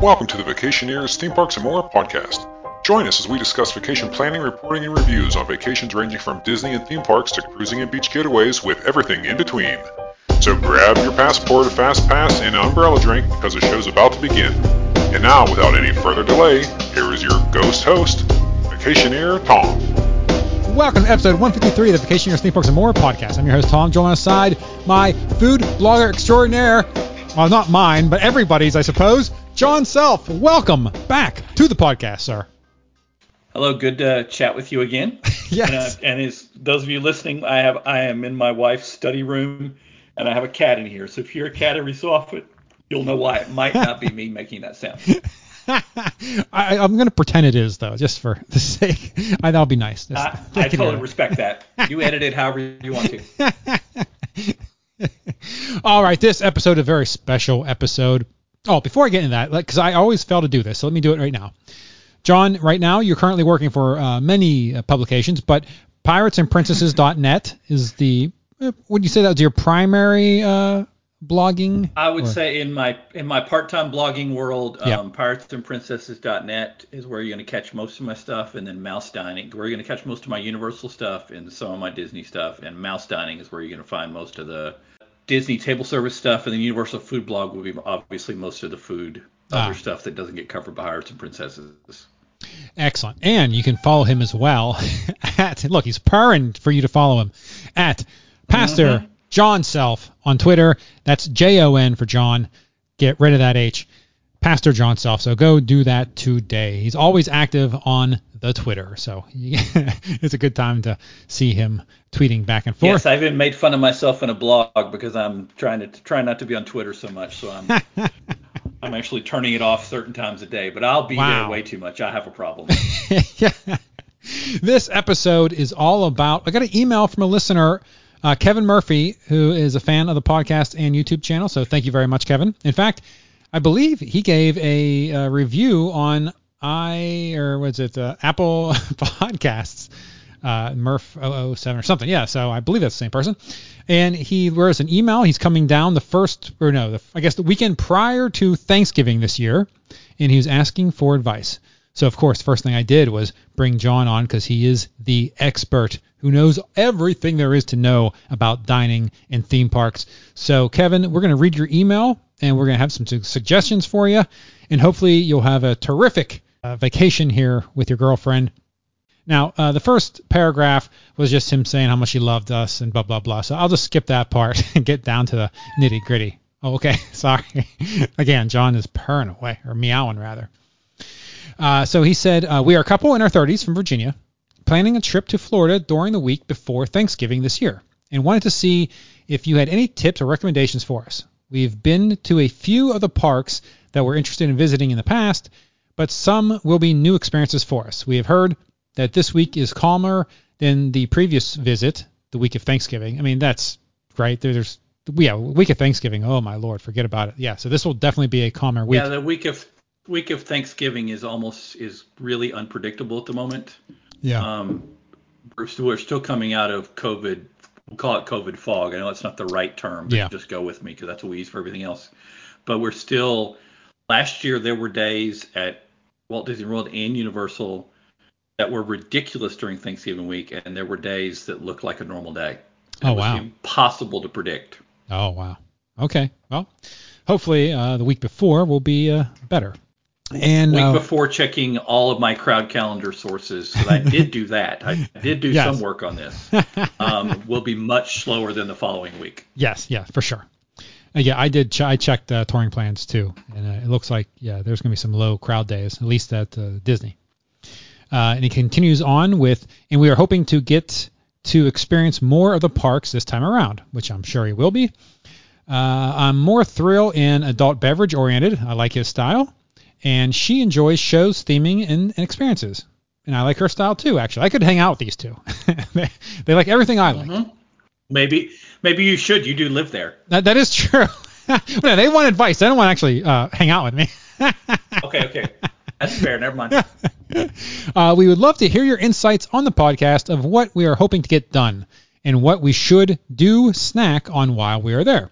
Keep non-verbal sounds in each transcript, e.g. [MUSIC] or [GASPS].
Welcome to the Vacationeers Theme Parks and More podcast. Join us as we discuss vacation planning, reporting, and reviews on vacations ranging from Disney and theme parks to cruising and beach getaways with everything in between. So grab your passport, a fast pass, and an umbrella drink because the show's about to begin. And now, without any further delay, here is your ghost host, Vacationeer Tom. Welcome to episode 153 of the Vacationeers Theme Parks and More podcast. I'm your host Tom. Join aside my food blogger extraordinaire. Well, not mine, but everybody's, I suppose. John Self. Welcome back to the podcast, sir. Hello, good to chat with you again. [LAUGHS] Yes. And, uh, and as those of you listening, I have I am in my wife's study room, and I have a cat in here. So if you're a cat every so often, you'll know why it might not be me making that sound. [LAUGHS] I, I'm going to pretend it is, though, just for the sake. I, that'll be nice. Just I, I thinking totally respect that. You edit it however you want to. [LAUGHS] All right, this episode, a very special episode. Oh, before I get into that, because I always fail to do this, so let me do it right now. John, right now you're currently working for uh, many uh, publications, but piratesandprincesses.net is the. Uh, would you say that was your primary uh, blogging? I would Or- say in my in my part-time blogging world, um, piratesandprincesses.net is where you're going to catch most of my stuff, and then Mouse Dining, where you're going to catch most of my Universal stuff and some of my Disney stuff, and Mouse Dining is where you're going to find most of the Disney table service stuff, and the Universal Food Blog will be obviously most of the food Ah. other stuff that doesn't get covered by Pirates and Princesses. Excellent. And you can follow him as well [LAUGHS] at look, he's purring for you to follow him at Pastor John Self on Twitter. That's J O N for John. Get rid of that H. Pastor John Self. So go do that today. He's always active on the Twitter. So [LAUGHS] it's a good time to see him tweeting back and forth. Yes, I even made fun of myself in a blog because I'm trying to try not to be on Twitter so much, so I'm [LAUGHS] I'm actually turning it off certain times a day. But I'll be Wow. there way too much. I have a problem. [LAUGHS] yeah. This episode is all about. I got an email from a listener, uh, Kevin Murphy, who is a fan of the podcast and YouTube channel. So thank you very much, Kevin. In fact, I believe he gave a, uh review on i or was it uh, Apple [LAUGHS] Podcasts, uh, Murph 007 or something. Yeah. So I believe that's the same person. And he wrote an email. He's coming down the first, or no, the, I guess the weekend prior to Thanksgiving this year, and he was asking for advice. So of course, the first thing I did was bring John on because he is the expert who knows everything there is to know about dining and theme parks. So Kevin, we're going to read your email and we're going to have some suggestions for you, and hopefully you'll have a terrific uh, vacation here with your girlfriend. Now, uh, the first paragraph was just him saying how much he loved us and blah blah blah. So I'll just skip that part [LAUGHS] and get down to the nitty gritty. Oh, okay, [LAUGHS] sorry. [LAUGHS] Again, John is purring away or meowing rather. Uh, so he said, uh, We are a couple in our 30s from Virginia, planning a trip to Florida during the week before Thanksgiving this year, and wanted to see if you had any tips or recommendations for us. We've been to a few of the parks that we're interested in visiting in the past, but some will be new experiences for us. We have heard that this week is calmer than the previous visit, the week of Thanksgiving. I mean, that's right. There's yeah, week of Thanksgiving. Oh my lord, forget about it. Yeah, so this will definitely be a calmer week. yeah, the week of week of Thanksgiving is almost is really unpredictable at the moment. yeah. Um, we're still, we're still coming out of COVID. We'll call it COVID fog. I know it's not the right term, but Yeah. just go with me because that's what we use for everything else. But we're still. Last year there were days at Walt Disney World and Universal that were ridiculous during Thanksgiving week, and there were days that looked like a normal day. It Oh, was wow. Impossible to predict. Oh wow. Okay. Well, hopefully uh, the week before will be uh, better. And week uh, before checking all of my crowd calendar sources, I [LAUGHS] did do that. I did do Yes. some work on this. [LAUGHS] Um, will be much slower than the following week. yes, yeah, for sure. Uh, yeah, I did. Ch- I checked uh, touring plans too, and uh, it looks like yeah, there's gonna be some low crowd days, at least at uh, Disney. Uh, and he continues on with, and we are hoping to get to experience more of the parks this time around, which I'm sure he will be. Uh, I'm more thrill and adult beverage oriented. I like his style, and she enjoys shows, theming, and, and experiences. And I like her style too. Actually, I could hang out with these two. [LAUGHS] they, they like everything I like. Maybe maybe you should. You do live there. That, that is [LAUGHS] true. [LAUGHS] no, they want advice. They don't want to actually uh, hang out with me. Okay, okay. That's fair. Never mind. Uh, we would love to hear your insights on the podcast of what we are hoping to get done and what we should do snack on while we are there.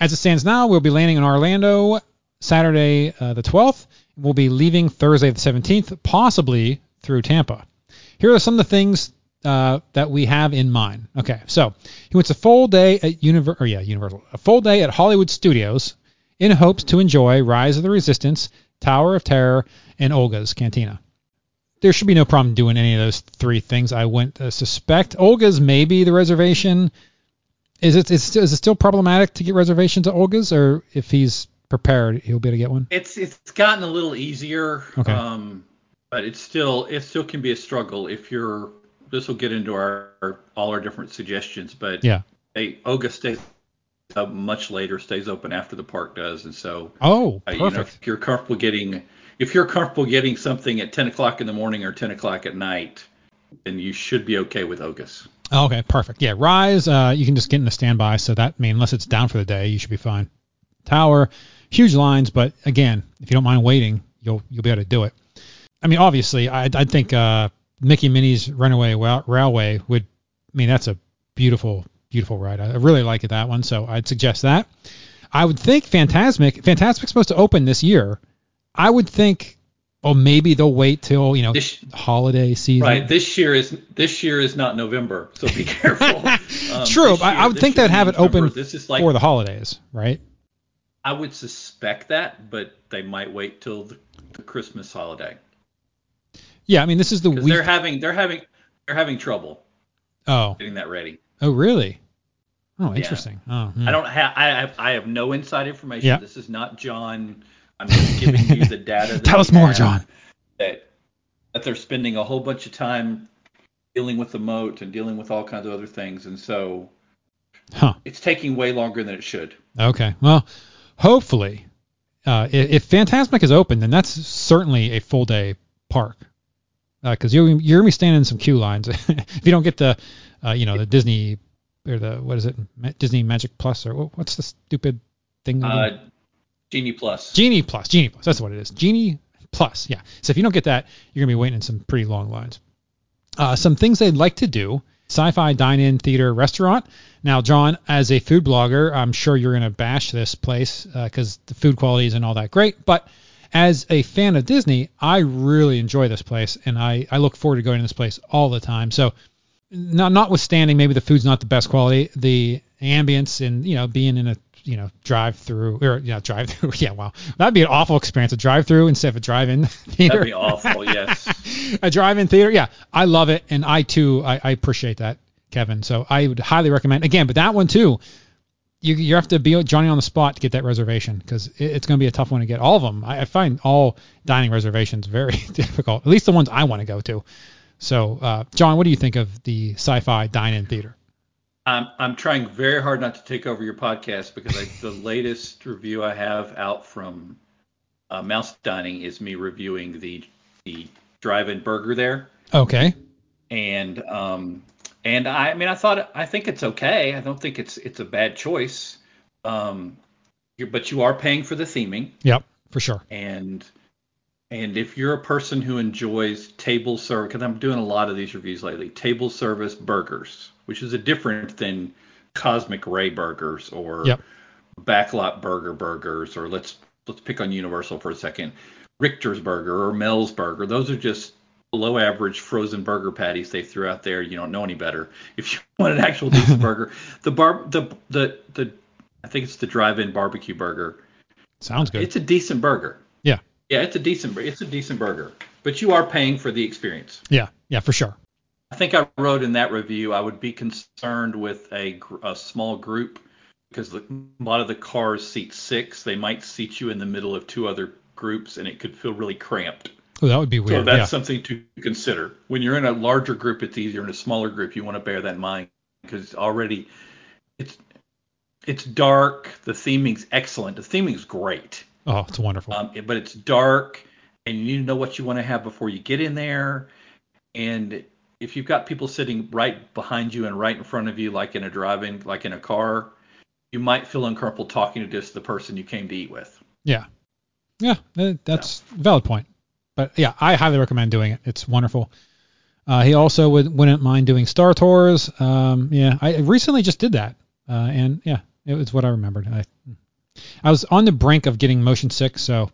As it stands now, we'll be landing in Orlando Saturday uh, the 12th. We'll be leaving Thursday the 17th, possibly through Tampa. Here are some of the things uh, that we have in mind. Okay, so he wants a full day at Univer- or yeah, Universal, a full day at Hollywood Studios in hopes to enjoy Rise of the Resistance, Tower of Terror, and Oga's Cantina. There should be no problem doing any of those three things. I wouldn't uh, suspect. Oga's maybe the reservation. Is it is, is it still problematic to get reservations at Oga's, or if he's prepared, he'll be able to get one? It's it's gotten a little easier. Okay. Um, but it's still it still can be a struggle if you're. This will get into our, our all our different suggestions, but Yeah. Hey, Oga stays up much later, stays open after the park does, and so Oh, uh, perfect. you know if you're comfortable getting if you're comfortable getting something at 10 o'clock in the morning or 10 o'clock at night, then you should be okay with Oga's. Okay, perfect. Yeah, Rise, uh, you can just get in the standby, so that I mean, unless it's down for the day, you should be fine. Tower, huge lines, but again, if you don't mind waiting, you'll you'll be able to do it. I mean, obviously, I I think uh, Mickey Minnie's Runaway Railway would. I mean, that's a beautiful beautiful ride. I really like it that one, so I'd suggest that. I would think Fantasmic. Fantasmic's supposed to open this year. I would think, oh, maybe they'll wait till you know This- holiday season. Right. This year is this year is not November, so be [LAUGHS] careful. [LAUGHS] Um, True. this I, I would think they'd have it November. open like for the holidays, right? I would suspect that, but they might wait till the, the Christmas holiday Yeah, I mean this is the week. they're having they're having they're having trouble oh, getting that ready. oh, really? Oh, interesting. Oh, hmm. I don't have I have I have no inside information. Yeah. This is not John. I'm just [LAUGHS] giving you the data. Tell us more, John. That that they're spending a whole bunch of time dealing with the moat and dealing with all kinds of other things, and so Huh. it's taking way longer than it should. Okay. Well, hopefully, uh, if, Fantasmic is open, then that's certainly a full day park. Because you're you're gonna be standing in some queue lines [LAUGHS] if you don't get the, uh, you know, the Disney or the what is it, Disney Magic Plus or what's the stupid thing? Uh, Genie Plus. Genie Plus, Genie Plus. That's what it is. Genie Plus. Yeah. So if you don't get that, you're gonna be waiting in some pretty long lines. Uh, some things they'd like to do: sci-fi dine-in theater restaurant. Now, John, as a food blogger, I'm sure you're gonna bash this place uh, because the food quality isn't all that great. But as a fan of Disney, I really enjoy this place, and I, I look forward to going to this place all the time. So, not notwithstanding maybe the food's not the best quality, the ambience and you know being in a you know drive through or yeah drive through [LAUGHS] yeah wow that'd be an awful experience a drive through instead of a drive in [LAUGHS] theater That'd be awful. [LAUGHS] Yes. a drive-in theater. Yeah, I love it, and I too, I, I appreciate that, Kevin. So I would highly recommend. Again, but that one too, you you have to be Johnny on the spot to get that reservation because it, it's going to be a tough one to get. All of them, I, I find all dining reservations very difficult. At least the ones I want to go to. So, uh, John, what do you think of the sci-fi dine-in theater? I'm I'm trying very hard not to take over your podcast because I, the latest review I have out from uh, Mouse Dining is me reviewing the the drive-in burger there, Okay. and um and I, I mean I thought I think it's okay. I don't think it's it's a bad choice. Um, you're, but you are paying for the theming, Yep, for sure. and and if you're a person who enjoys table service, because I'm doing a lot of these reviews lately, table service burgers, which is a different than Cosmic Ray burgers or Yep. backlot burger burgers, or let's let's pick on Universal for a second, Richter's burger or Mel's burger. Those are just below average frozen burger patties they threw out there. You don't know any better. If you [LAUGHS] want an actual decent [LAUGHS] burger, the bar the the the I think it's the drive-in barbecue burger. Sounds good. It's a decent burger. yeah, Yeah, it's a decent it's a decent burger, but you are paying for the experience. yeah, yeah, for sure. I think I wrote in that review I would be concerned with a, a small group because the, a lot of the cars seat six. They might seat you in the middle of two other groups, and it could feel really cramped. Oh, that would be weird. So that's yeah. something to consider. When you're in a larger group, it's easier. In a smaller group, you want to bear that in mind because already it's it's dark. The theming's excellent. The theming's great. Oh, it's wonderful. Um, but it's dark, and you need to know what you want to have before you get in there. And if you've got people sitting right behind you and right in front of you, like in a drive-in, like in a car, you might feel uncomfortable talking to just the person you came to eat with. Yeah. Yeah, that- that's a valid point. But yeah, I highly recommend doing it. It's wonderful. Uh, he also would, wouldn't mind doing Star Tours. Um, yeah, I recently just did that, uh, and yeah, it was what I remembered. I I was on the brink of getting motion sick, so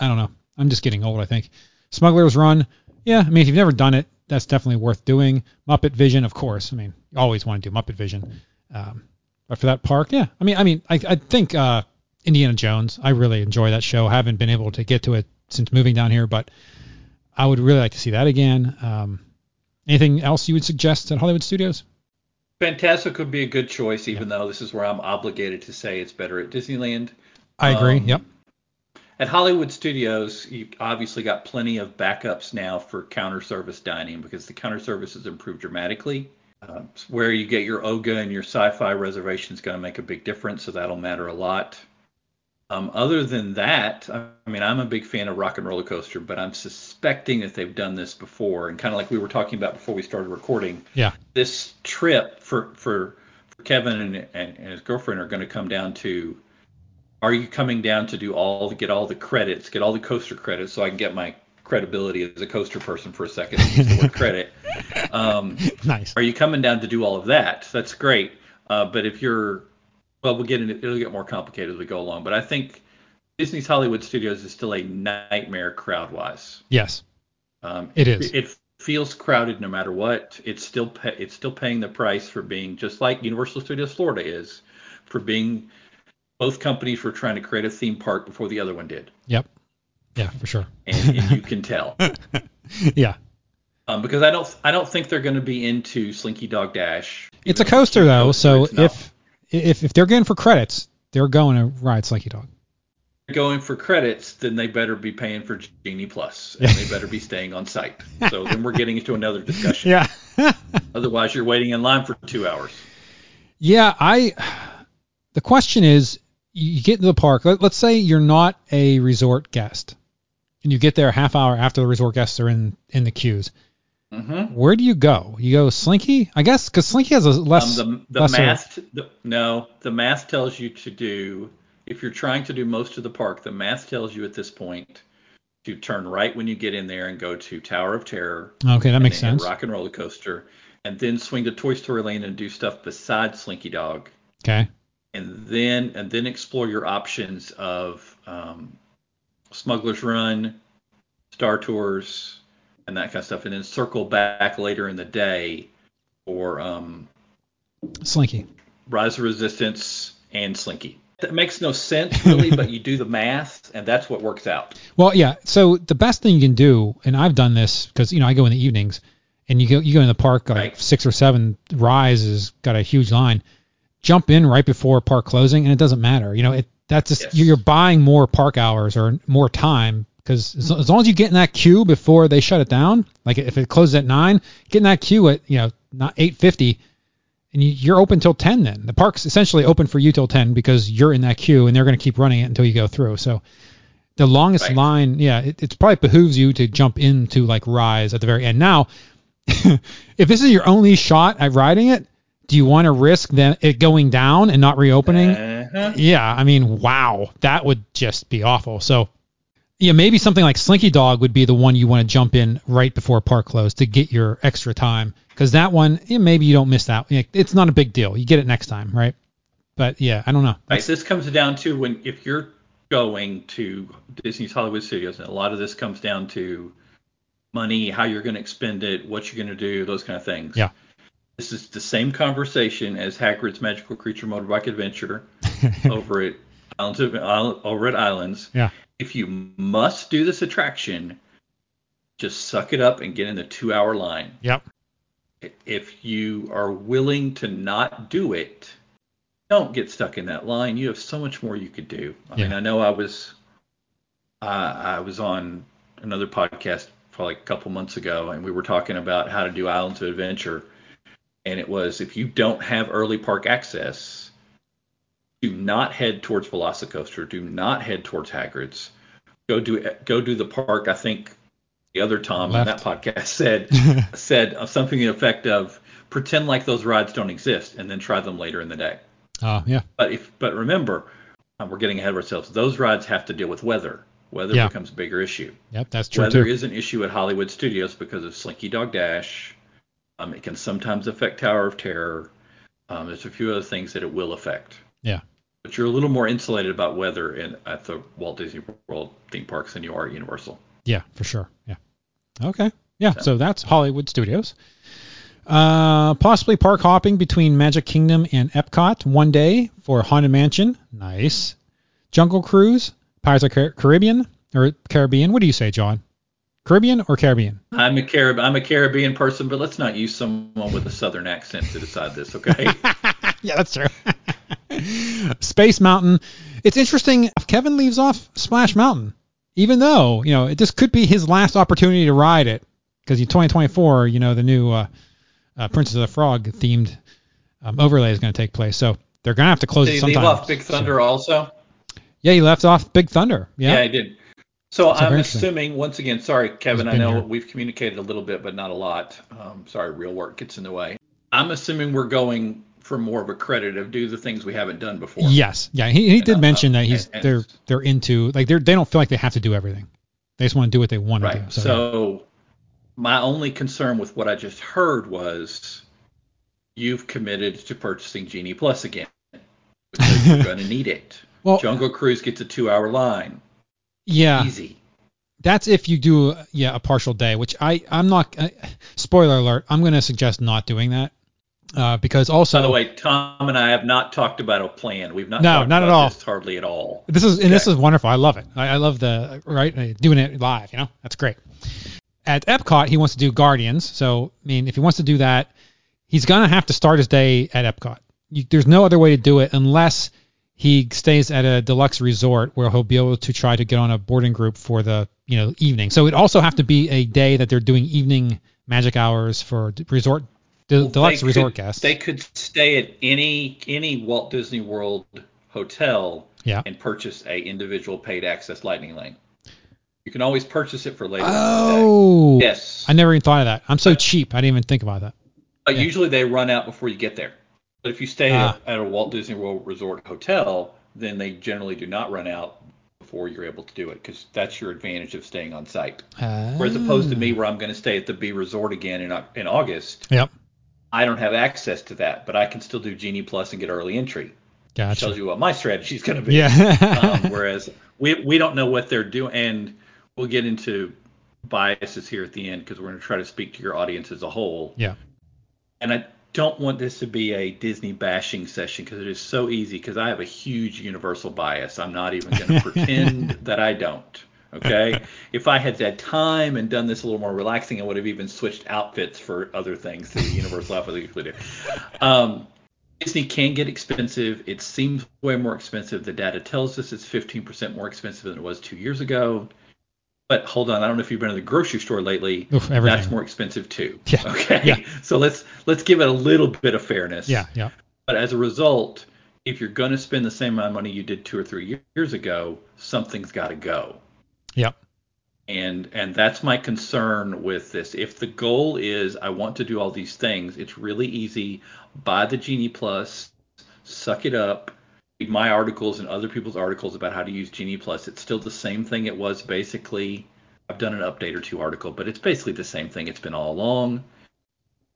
I don't know. I'm just getting old, I think. Smuggler's Run, yeah. I mean, if you've never done it, that's definitely worth doing. Muppet Vision, of course. I mean, you always want to do Muppet Vision. Um, but for that park, yeah. I mean, I mean, I, I think uh, Indiana Jones. I really enjoy that show. I haven't been able to get to it since moving down here, but I would really like to see that again. Um, anything else you would suggest at Hollywood Studios? Fantasmic would be a good choice, even though this is where I'm obligated to say it's better at Disneyland. I agree. Um, yep. At Hollywood Studios, you obviously got plenty of backups now for counter service dining because the counter service has improved dramatically. Uh, where you get your Oga and your sci-fi reservation is going to make a big difference, so that'll matter a lot. Um, other than that, I mean, I'm a big fan of Rock and Roller Coaster, but I'm suspecting that they've done this before, and kind of like we were talking about before we started recording. Yeah. This trip for for, for Kevin and, and, and his girlfriend are going to come down to are you coming down to do all get all the credits, get all the coaster credits, so I can get my credibility as a coaster person for a second, use the word credit. [LAUGHS] Um, Nice. are you coming down to do all of that? That's great. Uh, but if you're, well, we'll get into, it'll get more complicated as we go along. But I think Disney's Hollywood Studios is still a nightmare crowd-wise. Yes. Um, It is. It feels crowded no matter what. It's still pay, it's still paying the price for being just like Universal Studios Florida is for being both companies were trying to create a theme park before the other one did, Yep. Yeah, for sure. and, and you [LAUGHS] can tell. yeah. Um, because I don't I don't think they're going to be into Slinky Dog Dash. It's a coaster though, so if if if they're going for credits, they're going to ride Slinky Dog. going for credits, then they better be paying for Genie Plus, and they [LAUGHS] better be staying on site. So then we're getting into another discussion. Yeah. [LAUGHS] Otherwise, you're waiting in line for two hours. yeah, I the question is you get into the park, let, let's say you're not a resort guest and you get there a half hour after the resort guests are in in the queues. Mm-hmm. Where do you go? You go Slinky, I guess, because Slinky has a less. Um, the the lesser- math the, no the math tells you to do if you're trying to do most of the park the math tells you at this point to turn right when you get in there and go to Tower of Terror Okay, that makes sense. Rock and Roller Coaster and then swing to Toy Story Lane and do stuff besides Slinky Dog Okay. And then and then explore your options of um, Smuggler's Run, Star Tours, and that kind of stuff, and then circle back later in the day for um, Slinky. Rise of Resistance and Slinky. That makes no sense really, but you do the math, and that's what works out. Well, yeah. So the best thing you can do, and I've done this because you know I go in the evenings, and you go you go in the park like Right. six or seven. Rise has got a huge line. Jump in right before park closing, and it doesn't matter. You know, it that's just Yes. you're buying more park hours or more time because as, as long as you get in that queue before they shut it down, like if it closes at nine, get in that queue at you know not eight fifty. And you, you're open till 10 then. The park's essentially open for you till 10 because you're in that queue and they're going to keep running it until you go through. So the longest Right. line, yeah, it, it probably behooves you to jump into like Rise at the very end. Now, [LAUGHS] if this is your only shot at riding it, do you want to risk then it going down and not reopening? Uh-huh. Yeah, I mean, wow, that would just be awful. So, yeah, maybe something like Slinky Dog would be the one you want to jump in right before park close to get your extra time. Because that one, yeah, maybe you don't miss that. It's not a big deal. You get it next time, right? But yeah, I don't know. Right. This comes down to when if you're going to Disney's Hollywood Studios, and a lot of this comes down to money, how you're going to expend it, what you're going to do, those kind of things. Yeah. This is the same conversation as Hagrid's Magical Creature Motorbike Adventure [LAUGHS] over at Islands of, over at Islands. Yeah. If you must do this attraction, just suck it up and get in the two-hour line. Yep. If you are willing to not do it, don't get stuck in that line. You have so much more you could do. I mean, I know I was uh, I was on another podcast probably a couple months ago, and we were talking about how to do Islands of Adventure, and it was if you don't have early park access, do not head towards Velocicoaster. Do not head towards Hagrid's. Go do go do the park. I think the other Tom on that podcast said [LAUGHS] said something to the effect of pretend like those rides don't exist and then try them later in the day. Oh, yeah. But if but remember, uh, we're getting ahead of ourselves. Those rides have to deal with weather. Weather Yeah. becomes a bigger issue. Yep, that's true weather too. is an issue at Hollywood Studios because of Slinky Dog Dash. Um, it can sometimes affect Tower of Terror. Um, there's a few other things that it will affect. Yeah. but you're a little more insulated about weather in at the Walt Disney World theme parks than you are at Universal. Yeah, for sure. Yeah. Okay. Yeah. So, so that's Hollywood Studios. Uh, possibly park hopping between Magic Kingdom and Epcot one day for Haunted Mansion. Nice. Jungle Cruise, Pirates of Car- Caribbean or Caribbean. What do you say, John? Caribbean or Caribbean? I'm a Carib- I'm a Caribbean person, but let's not use someone with a southern accent to decide this, okay? [LAUGHS] yeah, that's true. [LAUGHS] Space Mountain. It's interesting. Kevin leaves off Splash Mountain, even though you know it, this could be his last opportunity to ride it, because in 2024, you know, the new uh, uh, Princess of the Frog themed um, overlay is going to take place. So they're going to have to close did it sometime. Did he leave off Big Thunder so. also? Yeah, he left off Big Thunder. Yeah, yeah, I did. So That's I'm assuming, once again, sorry, Kevin, I know here. we've communicated a little bit, but not a lot. Um, sorry, real work gets in the way. I'm assuming we're going for more of a credit of do the things we haven't done before. Yes, yeah, he, he did uh, mention that he's and, they're they're into like they're they don't feel like they have to do everything. They just want to do what they want right. to do. So, so my only concern with what I just heard was you've committed to purchasing Genie Plus again because you're [LAUGHS] going to need it. Well, Jungle Cruise gets a two-hour line. Yeah. Easy. That's if you do yeah a partial day, which I I'm not. Uh, spoiler alert. I'm going to suggest not doing that. Uh, because also. By the way, Tom and I have not talked about a plan. We've not. No, not at all. hardly at all. This is and this is wonderful. I love it. I, I love the right doing it live. You know, that's great. At Epcot, he wants to do Guardians. So I mean, if he wants to do that, he's gonna have to start his day at Epcot. You, there's no other way to do it unless he stays at a deluxe resort where he'll be able to try to get on a boarding group for the you know evening. So it also have to be a day that they're doing evening magic hours for resort de- well, deluxe resort could, guests. They could stay at any any Walt Disney World hotel yeah. and purchase a individual paid access lightning lane. You can always purchase it for later. Oh, yes. I never even thought of that. I'm so cheap. I didn't even think about that. But yeah. usually they run out before you get there. But if you stay ah. at, a Walt Disney World Resort hotel, then they generally do not run out before you're able to do it because that's your advantage of staying on site. Ah. Whereas opposed to me, where I'm going to stay at the B Resort again in in August. Yep. I don't have access to that, but I can still do Genie Plus and get early entry. Gotcha. Tells you what my strategy is going to be. Yeah. [LAUGHS] um, [LAUGHS] whereas we we don't know what they're doing, and we'll get into biases here at the end because we're going to try to speak to your audience as a whole. Yeah. And I don't want this to be a Disney bashing session because it is so easy because I have a huge universal bias. I'm not even going [LAUGHS] to pretend that I don't. Okay. if I had had time and done this a little more relaxing, I would have even switched outfits for other things that Universal outfits usually do. Um, Disney can get expensive. It seems way more expensive. The data tells us it's 15% more expensive than it was two years ago. But hold on, I don't know if you've been to the grocery store lately. Oof, that's more expensive too. [LAUGHS] Yeah. Okay. Yeah. So let's let's give it a little bit of fairness. Yeah. Yeah. But as a result, if you're going to spend the same amount of money you did two or three years ago, something's got to go. Yep. And and that's my concern with this. If the goal is I want to do all these things, it's really easy. Buy the Genie Plus, suck it up, read my articles and other people's articles about how to use Genie Plus. It's still the same thing it was basically. I've done an update or two article, but it's basically the same thing it's been all along.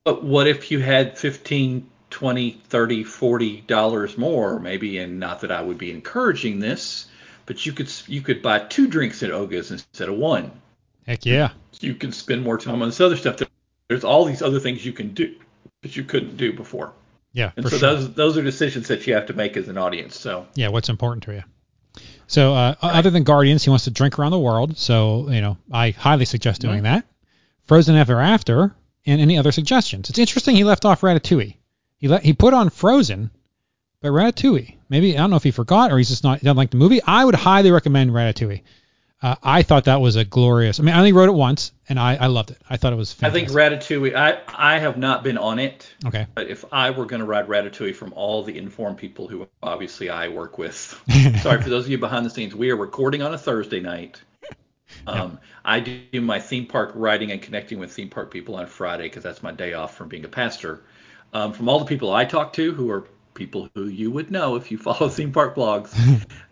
But what if you had 15, 20, 30, 40 dollars more maybe and not that I would be encouraging this, but you could you could buy two drinks at Oga's instead of one. Heck yeah. You can spend more time on this other stuff. There's all these other things you can do that you couldn't do before. Yeah. And so sure. those those are decisions that you have to make as an audience. So yeah, what's important to you? So uh, right. other than Guardians, he wants to drink around the world. So you know, I highly suggest doing that. Frozen Ever After, and any other suggestions. It's interesting he left off Ratatouille. He let he put on Frozen, but Ratatouille. Maybe I don't know if he forgot or he's just not doesn't like the movie. I would highly recommend Ratatouille. Uh, I thought that was a glorious. I mean, I only wrote it once, and I, I loved it. I thought it was. Fantastic. I think Ratatouille. I I have not been on it. Okay. But if I were going to ride Ratatouille from all the informed people who obviously I work with, [LAUGHS] sorry for those of you behind the scenes, we are recording on a Thursday night. [LAUGHS] Um, yeah. I do my theme park riding and connecting with theme park people on Friday because that's my day off from being a pastor. Um, from all the people I talk to who are people who you would know if you follow [LAUGHS] theme park blogs,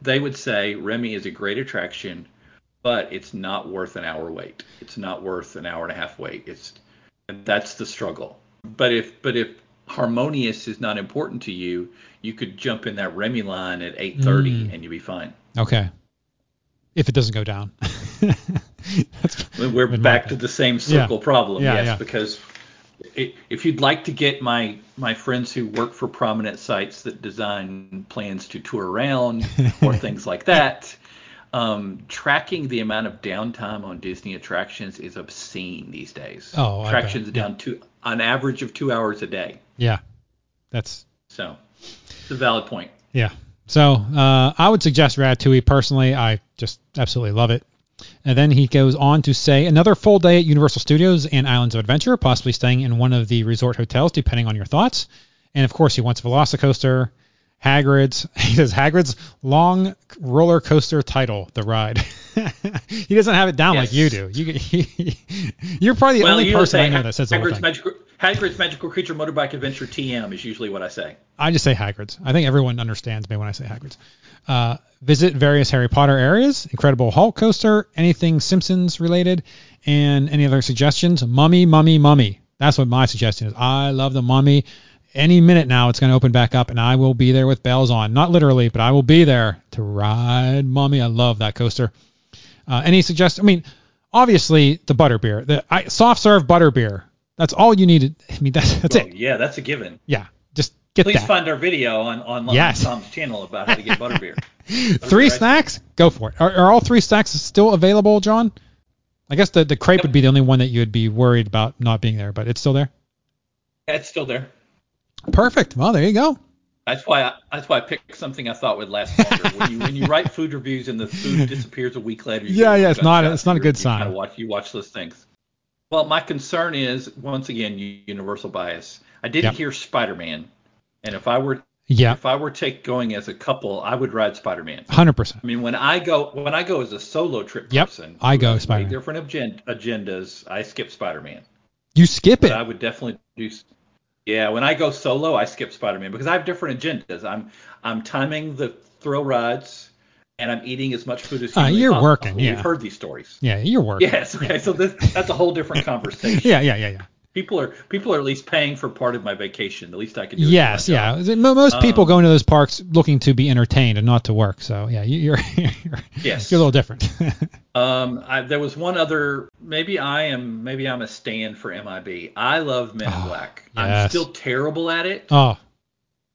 they would say Remy is a great attraction but it's not worth an hour wait. It's not worth an hour and a half wait. It's and that's the struggle. But if but if harmonious is not important to you, you could jump in that Remy line at 8:30 Mm. and you'd be fine. Okay. If it doesn't go down. [LAUGHS] We're back to the same circle problem. Yeah, yes, yeah. because if you'd like to get my my friends who work for prominent sites that design plans to tour around [LAUGHS] or things like that, um, tracking the amount of downtime on Disney attractions is obscene these days. Oh, attractions yeah. down to an average of two hours a day. yeah. That's So it's a valid point. Yeah. So uh, I would suggest Ratatouille personally. I just absolutely love it. And then he goes on to say another full day at Universal Studios and Islands of Adventure, possibly staying in one of the resort hotels, depending on your thoughts. And of course, he wants Velocicoaster, Hagrid's. [LAUGHS] He says Hagrid's long roller coaster title, the ride. [LAUGHS] he doesn't have it down like you do. You, [LAUGHS] you're probably the well, only person I know that says Hagrid's magical, Hagrid's magical creature motorbike adventure TM is usually what I say. I just say Hagrid's. I think everyone understands me when I say Hagrid's. Uh, visit various Harry Potter areas, Incredible Hulk coaster, anything Simpsons related, and any other suggestions. Mummy, Mummy, Mummy. That's what my suggestion is. I love the Mummy. Any minute now, it's going to open back up, and I will be there with bells on. Not literally, but I will be there to ride Mummy. I love that coaster. Uh, any suggestions? I mean, obviously the butterbeer, the I, soft serve butterbeer. That's all you need. to- I mean, that's that's Well, it. yeah, that's a given. Yeah, just get that. Please that. find our video on on Yes. Tom's channel about how to get butterbeer. [LAUGHS] three Right. snacks? Go for it. Are, are all three snacks still available, John? I guess the, the crepe Yep. would be the only one that you would be worried about not being there, but it's still there. It's still there. Perfect. Well, there you go. That's why I, that's why I picked something I thought would last longer. when you when you write [LAUGHS] food reviews and the food disappears a week later, you Yeah, yeah, it's not- it's not a good you sign. Of watch you watch those things. Well, my concern is once again universal bias. I didn't Yep. hear Spider-Man, and if I were Yeah, if I were take going as a couple, I would ride Spider-Man. hundred percent. I mean, when I go when I go as a solo trip Yep, person, I go Spider-Man. Different agen- agendas. I skip Spider-Man. You skip But it. I would definitely do. Yeah, when I go solo, I skip Spider-Man because I have different agendas. I'm I'm timing the thrill rides, and I'm eating as much food as uh, humanly you're possible. working, yeah. We've heard these stories. Yeah, you're working. Yes. Okay. So this, that's a whole different [LAUGHS] conversation. Yeah, yeah, yeah, yeah. People are people are at least paying for part of my vacation. The least I can do. Yes, yeah. Mo- Most people Um, go into those parks looking to be entertained and not to work. So yeah, you- you're [LAUGHS] you're, Yes. you're a little different. [LAUGHS] Um, I, there was one other. Maybe I am. Maybe I'm a stand for MIB. I love Men in Oh, Black. yes. I'm still terrible at it. oh,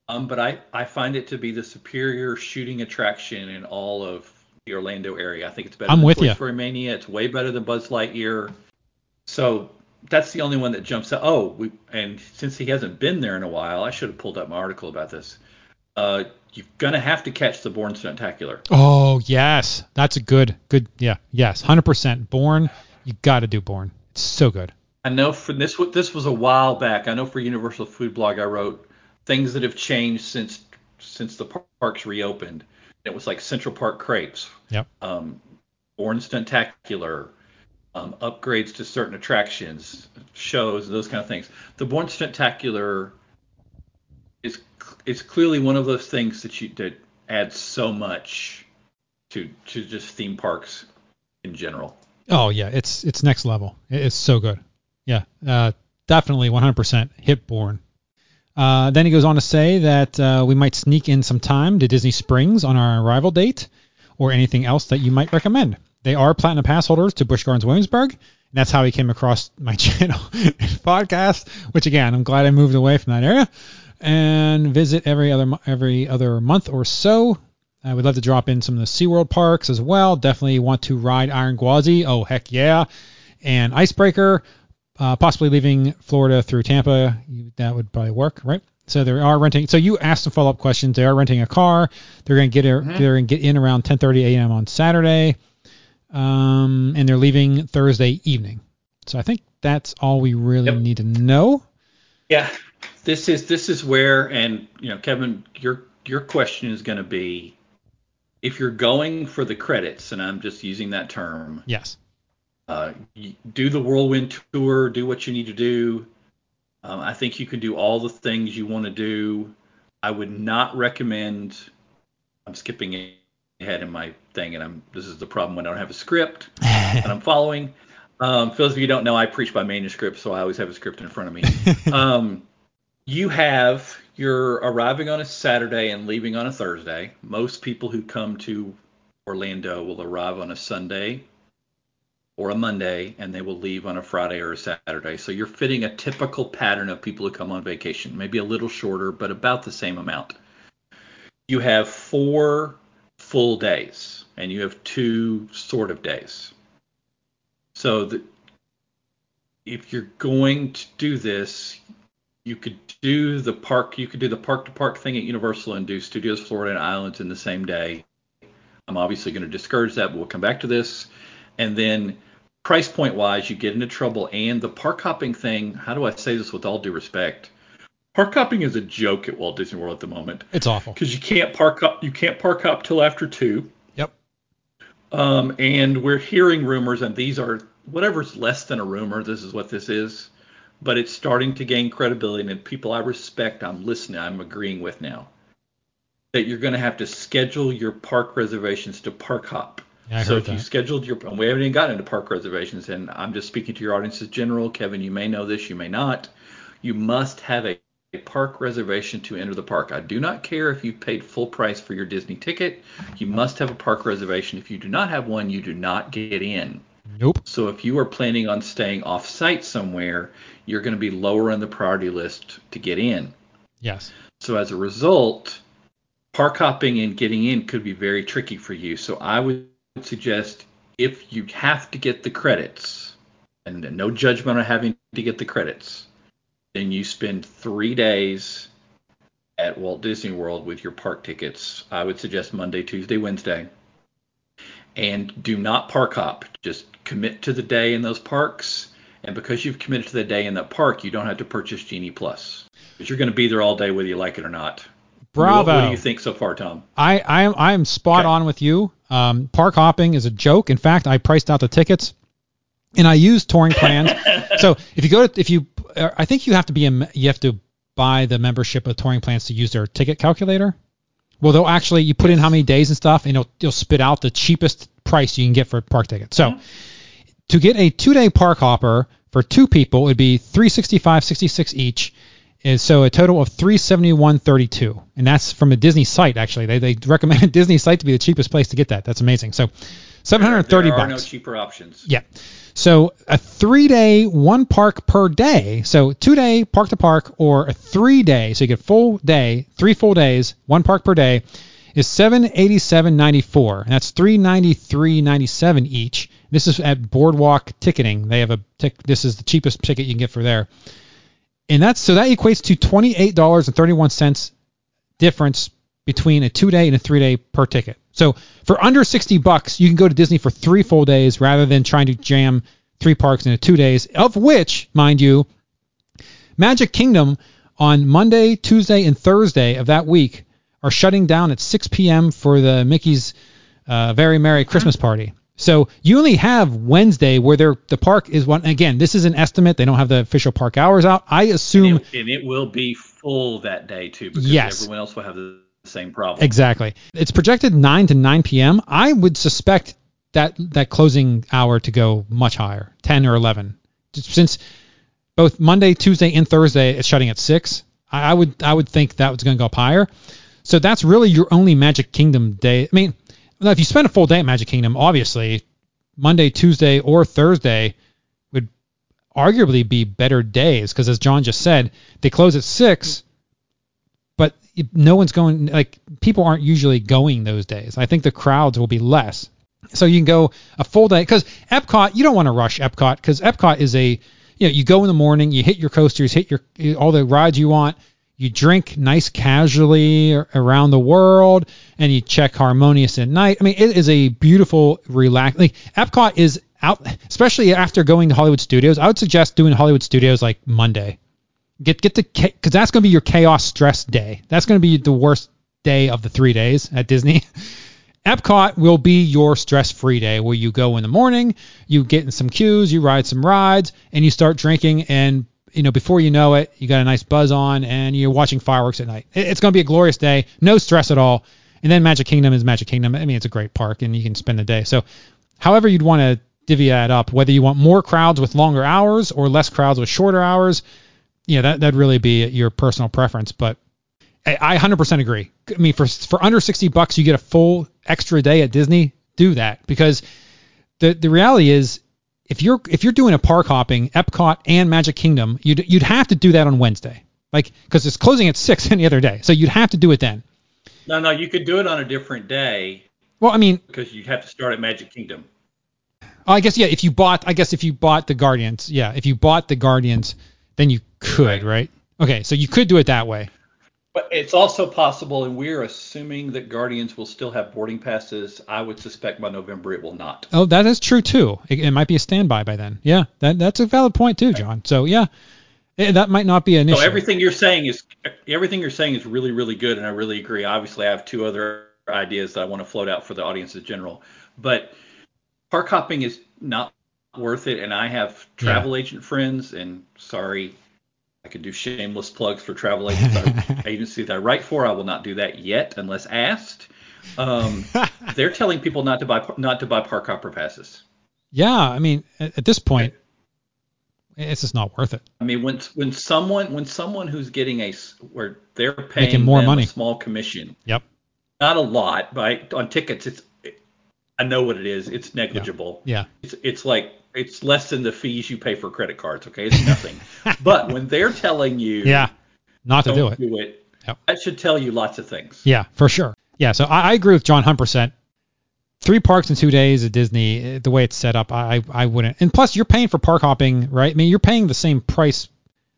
Um, but I, I find it to be the superior shooting attraction in all of the Orlando area. I think it's better I'm than with Toy ya. Story Mania. It's way better than Buzz Lightyear. So that's the only one that jumps out. Oh, we and since he hasn't been there in a while, I should have pulled up my article about this. Uh, you're gonna have to catch the Bourne Spectacular. oh yes, that's a good good yeah yes, hundred percent. Bourne, you got to do Bourne. It's so good. I know for this this was a while back. I know for Universal Food Blog I wrote things that have changed since since the parks reopened. It was like Central Park crepes, Yep. um, Bourne Stuntacular, um, upgrades to certain attractions, shows, those kind of things. The Bourne Stuntacular is is clearly one of those things that you that adds so much to to just theme parks in general. Oh yeah, it's it's next level. It's so good. Yeah, uh, definitely 100% hit Bourne. Uh, then he goes on to say that uh, we might sneak in some time to Disney Springs on our arrival date, or anything else that you might recommend. They are platinum pass holders to Busch Gardens Williamsburg, and that's how he came across [LAUGHS] my channel and podcast. Which again, I'm glad I moved away from that area and visit every other every other month or so. I would love to drop in some of the SeaWorld parks as well. Definitely want to ride Iron Gwazi. Oh heck yeah, and Icebreaker. Uh, possibly leaving Florida through Tampa. You- That would probably work, right? So they are renting. So you asked some follow-up questions. They are renting a car. They're going to get Mm-hmm. they're going to get in around 10:30 a.m. on Saturday, um, and they're leaving Thursday evening. So I think that's all we really Yep. need to know. Yeah, this is this is where, and you know, Kevin, your your question is going to be, if you're going for the credits, and I'm just using that term, Yes. uh, do the whirlwind tour, do what you need to do. Um, I think you can do all the things you want to do. I would not recommend. I'm skipping ahead in my thing, and I'm this is the problem when I don't have a script [LAUGHS] and I'm following. Um, for those of you who don't know, I preach by manuscript, so I always have a script in front of me. [LAUGHS] um, you have you're arriving on a Saturday and leaving on a Thursday. Most people who come to Orlando will arrive on a Sunday or a Monday and they will leave on a Friday or a Saturday. So you're fitting a typical pattern of people who come on vacation, maybe a little shorter, but about the same amount. You have four full days and you have two sort of days. So the, if you're going to do this, you could do the park you could do the park to park thing at Universal and do Studios Florida and Islands in the same day. I'm obviously going to discourage that, but we'll come back to this. And then price point wise, you get into trouble. And the park hopping thing, how do I say this with all due respect? Park hopping is a joke at Walt Disney World at the moment. It's awful because you can't park up. You can't park up till after two. Um, and we're hearing rumors, and these are whatever's less than a rumor. This is what this is, but it's starting to gain credibility, and people I respect, I'm listening, I'm agreeing with now that you're going to have to schedule your park reservations to park hop. Yeah, so if that. you scheduled your, we haven't even gotten into park reservations, and I'm just speaking to your audience as general. Kevin, you may know this, you may not. You must have a, a park reservation to enter the park. I do not care if you paid full price for your Disney ticket. You must have a park reservation. If you do not have one, you do not get in. Nope. So if you are planning on staying off site somewhere, you're going to be lower on the priority list to get in. Yes. So as a result, park hopping and getting in could be very tricky for you. So I would suggest if you have to get the credits, and no judgment on having to get the credits, then you spend three days at Walt Disney World with your park tickets. I would suggest Monday, Tuesday, Wednesday. And do not park hop. Just commit to the day in those parks. And because you've committed to the day in that park, you don't have to purchase Genie Plus. Because you're going to be there all day whether you like it or not. Bravo. What, what do you think so far, Tom? I I am I am spot Okay. on with you. Um, park hopping is a joke. In fact, I priced out the tickets, and I used touring plans. [LAUGHS] so if you go to if you, Uh, I think you have to be a you have to buy the membership of touring plans to use their ticket calculator. Well, they'll actually you put in how many days and stuff, and it'll it'll spit out the cheapest price you can get for a park ticket. So mm-hmm. to get a two day park hopper for two people, it would be 365.66 each. Is so a total of 371.32, and that's from a Disney site actually. They they recommend a [LAUGHS] Disney site to be the cheapest place to get that. That's amazing. So 730 there are bucks. no cheaper options. Yeah. So a three day, one park per day. So two day park to park or a three day. So you get full day, three full days, one park per day is 787.94 and that's 393.97 each. This is at Boardwalk Ticketing. They have a tick. This is the cheapest ticket you can get for there. And that's so that equates to $28.31 difference between a two day and a three day per ticket. So for under 60 bucks, you can go to Disney for three full days rather than trying to jam three parks into two days, of which, mind you, Magic Kingdom on Monday, Tuesday, and Thursday of that week are shutting down at 6 p.m. for the Mickey's uh, Very Merry Christmas Party. So you only have Wednesday where the park is one. Again, this is an estimate. They don't have the official park hours out. I assume And it, and it will be full that day too, because Yes. everyone else will have the same problem. Exactly. It's projected 9 to 9 p.m. I would suspect that that closing hour to go much higher, 10 or 11. Since both Monday, Tuesday, and Thursday it's shutting at 6, I, I would I would think that was going to go up higher. So that's really your only Magic Kingdom day. I mean, if you spend a full day at Magic Kingdom, obviously Monday, Tuesday, or Thursday would arguably be better days because as John just said, they close at 6 but no one's going like people aren't usually going those days. I think the crowds will be less. So you can go a full day because Epcot, you don't want to rush Epcot because Epcot is a you know you go in the morning, you hit your coasters, hit your all the rides you want, you drink nice casually around the world, and you check Harmonious at night. I mean, it is a beautiful, relax. Like Epcot is out, especially after going to Hollywood Studios. I would suggest doing Hollywood Studios like Monday get get the because that's going to be your chaos stress day. That's going to be the worst day of the three days at Disney. [LAUGHS] Epcot will be your stress-free day where you go in the morning, you get in some queues, you ride some rides, and you start drinking, and you know before you know it, you got a nice buzz on, and you're watching fireworks at night. It's going to be a glorious day, no stress at all. And then Magic Kingdom is Magic Kingdom. I mean, it's a great park, and you can spend the day. So, however you'd want to divvy that up, whether you want more crowds with longer hours or less crowds with shorter hours, yeah, that that'd really be your personal preference. But I, I 100% agree. I mean, for for under 60 bucks, you get a full extra day at Disney. Do that because the the reality is, if you're if you're doing a park hopping, Epcot and Magic Kingdom, you'd you'd have to do that on Wednesday, like because it's closing at six [LAUGHS] any other day. So you'd have to do it then. No, no, you could do it on a different day Well, I mean, because you'd have to start at Magic Kingdom. I guess yeah. If you bought, I guess if you bought the Guardians, yeah. If you bought the Guardians, then you could, right? Okay, so you could do it that way. But it's also possible, and we're assuming that Guardians will still have boarding passes. I would suspect by November it will not. Oh, that is true too. It, it might be a standby by then. Yeah, that that's a valid point too, John. So yeah, eh, that might not be an So issue. everything you're saying is everything you're saying is really, really good, and I really agree. Obviously, I have two other ideas that I want to float out for the audience in general, but park hopping is not worth it. And I have travel agent friends, and sorry, could do shameless plugs for travel agents, [LAUGHS] that I write for. I will not do that yet unless asked. Um, [LAUGHS] they're telling people not to buy not to buy park hopper passes. yeah, I mean, at, at this point, it's just not worth it. I mean, when when someone when someone who's getting a where they're paying Making more money. a small commission, Yep. not a lot, but on tickets, it's I know what it is. It's negligible. Yeah. It's it's like it's less than the fees you pay for credit cards. Okay, it's nothing. [LAUGHS] but when they're telling you, Yeah. Not to do it. do it, Yep. that should tell you lots of things. Yeah, for sure. Yeah, so I, I agree with John 100%. Three parks in two days at Disney, eh, the way it's set up, I, I I wouldn't. And plus, you're paying for park hopping, right? I mean, you're paying the same price.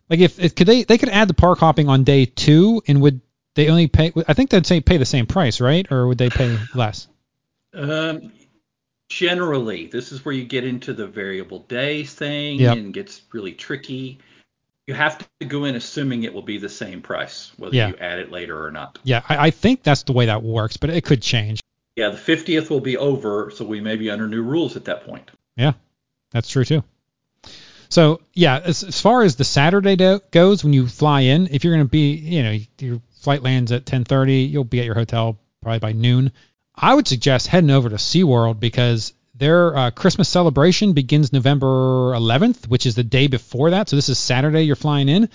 Like if, if could they they could add the park hopping on day two, and would they only pay? I think they'd say pay the same price, right? Or would they pay less? Um, generally, this is where you get into the variable days thing Yep. and gets really tricky. You have to go in assuming it will be the same price, whether Yeah. you add it later or not. Yeah, I, I think that's the way that works, but it could change. Yeah, the 50th will be over, so we may be under new rules at that point. Yeah, that's true too. So yeah, as, as far as the Saturday do- goes, when you fly in, if you're going to be, you know, your flight lands at 10:30, you'll be at your hotel probably by noon. I would suggest heading over to SeaWorld because their uh, Christmas celebration begins November 11th, which is the day before that. So this is Saturday you're flying in.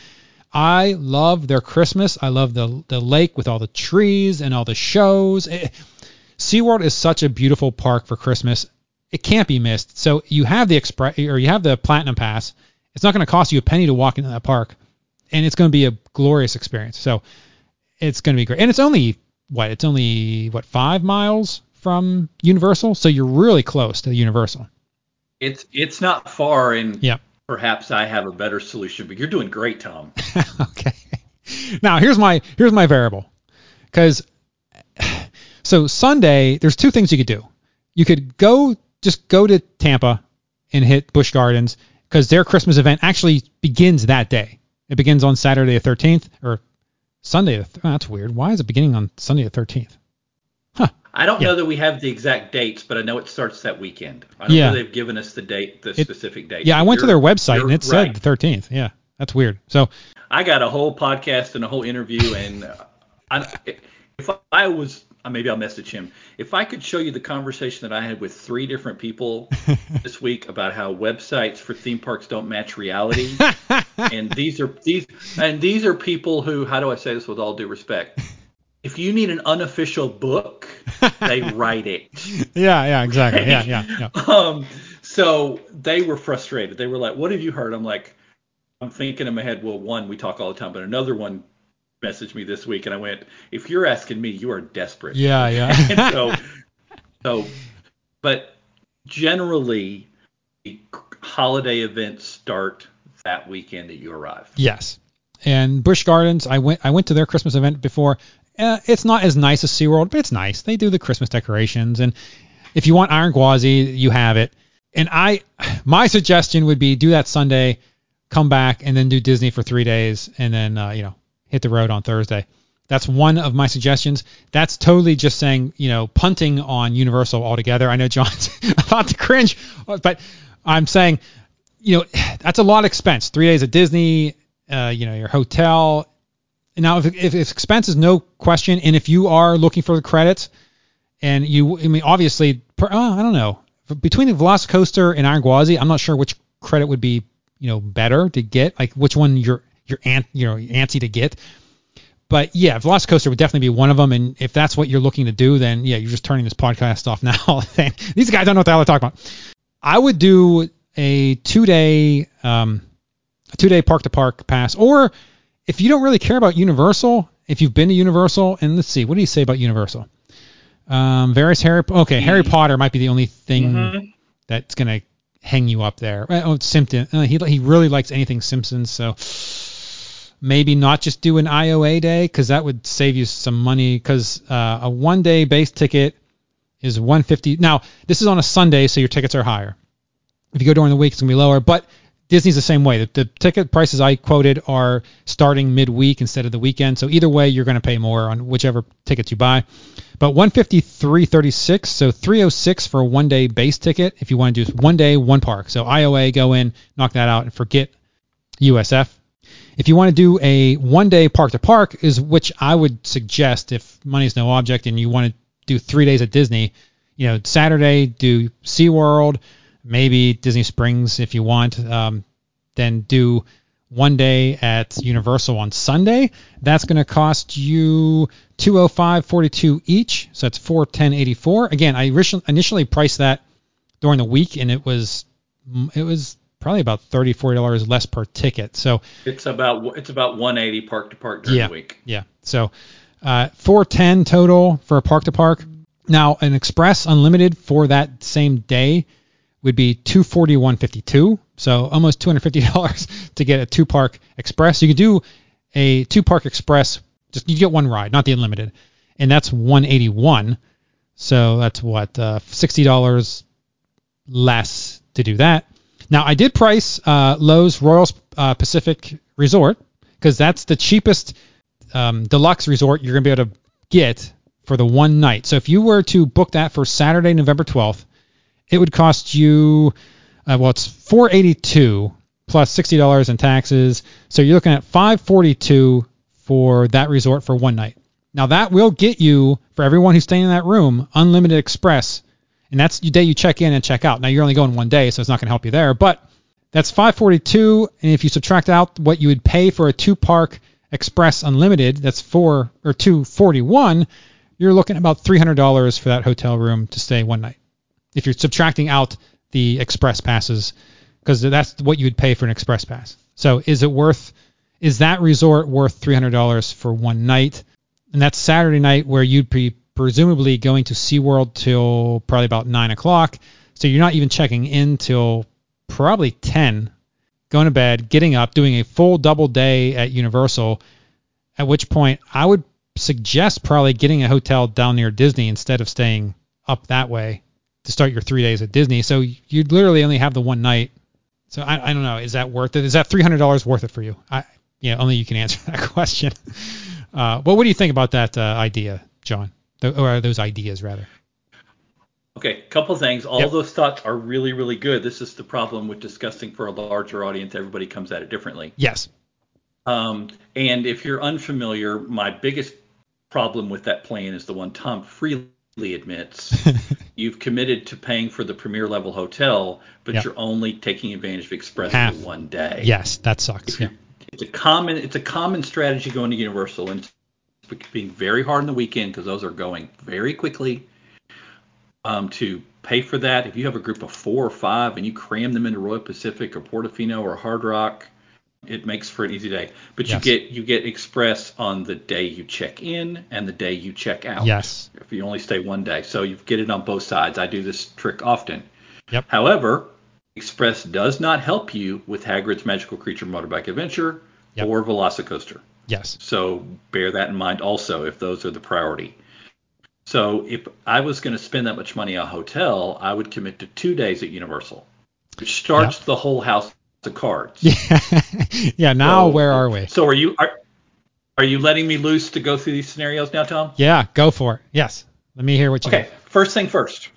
I love their Christmas. I love the the lake with all the trees and all the shows. Eh, SeaWorld is such a beautiful park for Christmas. It can't be missed. So you have the express or you have the platinum pass. It's not going to cost you a penny to walk into that park, and it's going to be a glorious experience. So it's going to be great. And it's only what? It's only what five miles from Universal, so you're really close to Universal. It's it's not far, and Yeah. perhaps I have a better solution. But you're doing great, Tom. [LAUGHS] okay. Now here's my here's my variable, because so Sunday there's two things you could do. You could go just go to Tampa and hit Busch Gardens because their Christmas event actually begins that day. It begins on Saturday the 13th or Sunday. The th- oh, that's weird. Why is it beginning on Sunday the 13th? Huh. I don't Yeah. know that we have the exact dates, but I know it starts that weekend. I don't Yeah. know they've given us the date, the It- specific date. Yeah, I went to their website and it said the 13th. Yeah, that's weird. So I got a whole podcast and a whole interview, and uh, I, if I was, maybe I'll message him. If I could show you the conversation that I had with three different people [LAUGHS] this week about how websites for theme parks don't match reality, [LAUGHS] and these are these and these are people who, how do I say this with all due respect? If you need an unofficial book, they [LAUGHS] write it. yeah, yeah, exactly. Yeah, yeah, yeah. Um, so they were frustrated. They were like, "What have you heard?" I'm like, I'm thinking in my head. Well, one, we talk all the time, but another one messaged me this week, and I went, "If you're asking me, you are desperate." Yeah, [LAUGHS] yeah. And so, so, but generally, the holiday events start that weekend that you arrive. Yes. And Busch Gardens, I went I went to their Christmas event before. Uh, it's not as nice as SeaWorld, but it's nice. They do the Christmas decorations and if you want Iron Gwazi, you have it. And I my suggestion would be do that Sunday, come back and then do Disney for 3 days and then uh, you know, hit the road on Thursday. That's one of my suggestions. That's totally just saying, you know, punting on Universal altogether. I know John's [LAUGHS] about to cringe, but I'm saying, you know, [SIGHS] that's a lot of expense. Three days at Disney, uh, you know, your hotel. Now, if, if, if expense is no question, and if you are looking for the credits, and you, I mean, obviously, per, oh, I don't know, between the Velocicoaster and Iron Gwazi, I'm not sure which credit would be, you know, better to get, like which one you're you're ant, you know, antsy to get. But yeah, Velocicoaster would definitely be one of them. And if that's what you're looking to do, then yeah, you're just turning this podcast off now. [LAUGHS] These guys don't know what the hell they're talking about. I would do a two day, um, a two day park to park pass, or if you don't really care about Universal, if you've been to Universal, and let's see, what do you say about Universal? Um, various Harry, okay, Harry Potter might be the only thing Mhm. that's gonna hang you up there. Oh, Simpson, uh, he he really likes anything Simpsons, so maybe not just do an IOA day because that would save you some money because uh, a one day base ticket is 150. Now this is on a Sunday, so your tickets are higher. If you go during the week, it's gonna be lower, but Disney's the same way. The, the ticket prices I quoted are starting midweek instead of the weekend. So either way, you're to pay more on whichever tickets you buy. But 153.36, so 306 for a one day base ticket if you want to do one day, one park. So IOA, go in, knock that out, and forget USF. If you want to do a one day park to park, is which I would suggest if money is no object and you want to do three days at Disney, you know, Saturday do SeaWorld, maybe Disney Springs if you want, um, then do one day at Universal on Sunday. That's going to cost you 205.42 each, so that's 410.84. Again, I initially- initially priced that during the week, and it was it was probably about 30 40 dollars less per ticket. So It's about it's about 180 park to park during Yeah. the week. yeah. So uh, 410 total for a park to park. Now an express unlimited for that same day would be 241.52. So almost $250 [LAUGHS] to get a two park express. You could do a two park express. Just you get one ride, not the unlimited, and that's 181. So that's what uh, $60 less to do that. Now I did price uh, Loews Royal uh, Pacific Resort because that's the cheapest um, deluxe resort you're gonna be able to get for the one night. So if you were to book that for Saturday, November 12th, it would cost you uh, well, it's 482 plus $60 in taxes. So you're looking at 542 for that resort for one night. Now that will get you for everyone who's staying in that room unlimited express, and that's the day you check in and check out. Now you're only going one day, so it's not going to help you there, but that's 542, and if you subtract out what you would pay for a two park express unlimited, that's four or 241. You're looking at about $300 for that hotel room to stay one night. If you're subtracting out the express passes, because that's what you would pay for an express pass. So is it worth? Is that resort worth $300 for one night? And that's Saturday night where you'd be presumably going to SeaWorld till probably about nine o'clock. So you're not even checking in till probably 10, going to bed, getting up, doing a full double day at Universal. At which point I would suggest probably getting a hotel down near Disney instead of staying up that way to start your three days at Disney. So you'd literally only have the one night. So I, I don't know. Is that worth it? Is that three hundred dollars worth it for you? I yeah, only you can answer [LAUGHS] that question. Uh, well, what do you think about that uh, idea, John? Or those ideas rather? Okay, couple things. All Yep. those thoughts are really, really good. This is the problem with discussing for a larger audience. Everybody comes at it differently. Yes. Um, and if you're unfamiliar, my biggest problem with that plan is the one Tom freely admits. [LAUGHS] You've committed to paying for the premier level hotel, but Yep. you're only taking advantage of Express Half. for one day. yes, that sucks. Yeah. It's a common it's a common strategy going to Universal and being very hard on the weekend because those are going very quickly. Um, to pay for that, if you have a group of four or five and you cram them into Royal Pacific or Portofino or Hard Rock, it makes for an easy day. But Yes. you get you get Express on the day you check in and the day you check out. Yes. If you only stay one day, so you get it on both sides. I do this trick often. Yep. However, Express does not help you with Hagrid's Magical Creature Motorbike Adventure Yep. or Velocicoaster. Yes. So bear that in mind also if those are the priority. So if I was going to spend that much money on a hotel, I would commit to two days at Universal, which starts the whole house of cards. Yeah. [LAUGHS] yeah. Now So- where are we? So are you are, are you letting me loose to go through these scenarios now, Tom? Yeah. Go for it. Yes. Let me hear what you Okay, first thing first.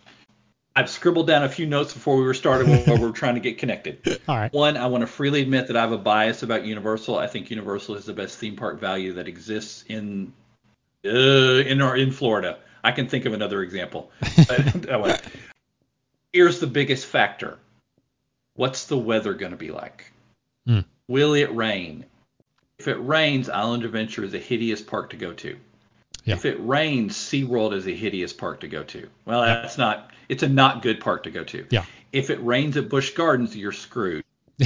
I've scribbled down a few notes before we were started while we were trying to get connected. [LAUGHS] All right. One, I want to freely admit that I have a bias about Universal. I think Universal is the best theme park value that exists in uh, in or in Florida. I can think of another example. [LAUGHS] But. Here's the biggest factor. What's the weather going to be like? Hmm. Will it rain? If it rains, Island Adventure is a hideous park to go to. Yeah. If it rains, SeaWorld is a hideous park to go to. Well, that's not. It's a not good park to go to. Yeah. If it rains at Busch Gardens, you're screwed. [LAUGHS]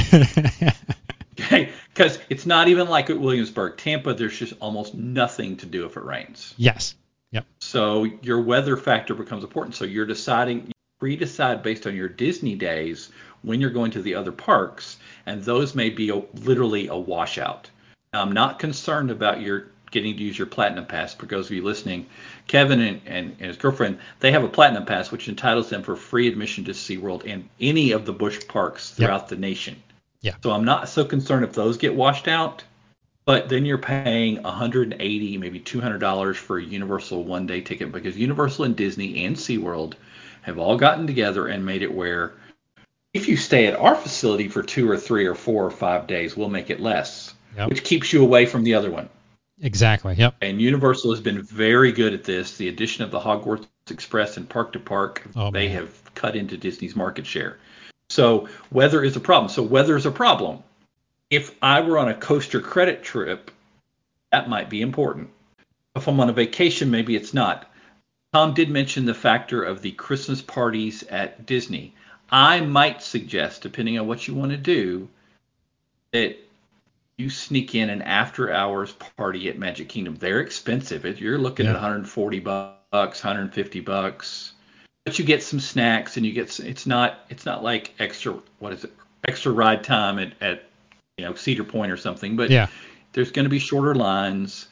Okay, because it's not even like at Williamsburg, Tampa. There's just almost nothing to do if it rains. yes. Yep. So your weather factor becomes important. So you're deciding, you pre-decide based on your Disney days when you're going to the other parks, and those may be a, literally a washout. I'm not concerned about your getting to use your platinum pass For those of you listening. Kevin and, and, and his girlfriend, they have a platinum pass which entitles them for free admission to SeaWorld and any of the Busch parks Yep. throughout the nation. Yeah. So I'm not so concerned if those get washed out. But then you're paying 180, maybe 200 dollars for a Universal one day ticket because Universal and Disney and SeaWorld have all gotten together and made it where if you stay at our facility for two or three or four or five days, we'll make it less, Yep. which keeps you away from the other one. Exactly. Yep. And Universal has been very good at this. The addition of the Hogwarts Express and Park to Park, Oh, they man. have cut into Disney's market share. So weather is a problem. So weather is a problem. If I were on a coaster credit trip, that might be important. If I'm on a vacation, maybe it's not. Tom did mention the factor of the Christmas parties at Disney. I might suggest, depending on what you want to do, that you sneak in an after hours party at Magic Kingdom. They're expensive. If You're looking Yeah. at 140 bucks, 150 bucks. But you get some snacks and you get it's not it's not like extra what is it? Extra ride time at, at you know Cedar Point or something, but Yeah. there's going to be shorter lines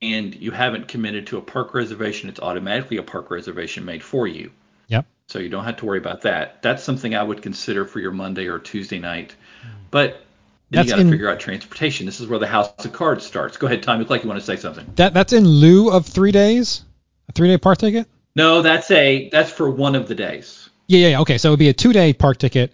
and you haven't committed to a park reservation, it's automatically a park reservation made for you. Yep. So you don't have to worry about that. That's something I would consider for your Monday or Tuesday night. Hmm. But then That's you got to in- figure out transportation. This is where the house of cards starts. Go ahead, Tom. You look like you want to say something. That that's in lieu of three days, a three day park ticket. No, that's a that's for one of the days. Yeah, yeah, yeah. Okay, so it would be a two day park ticket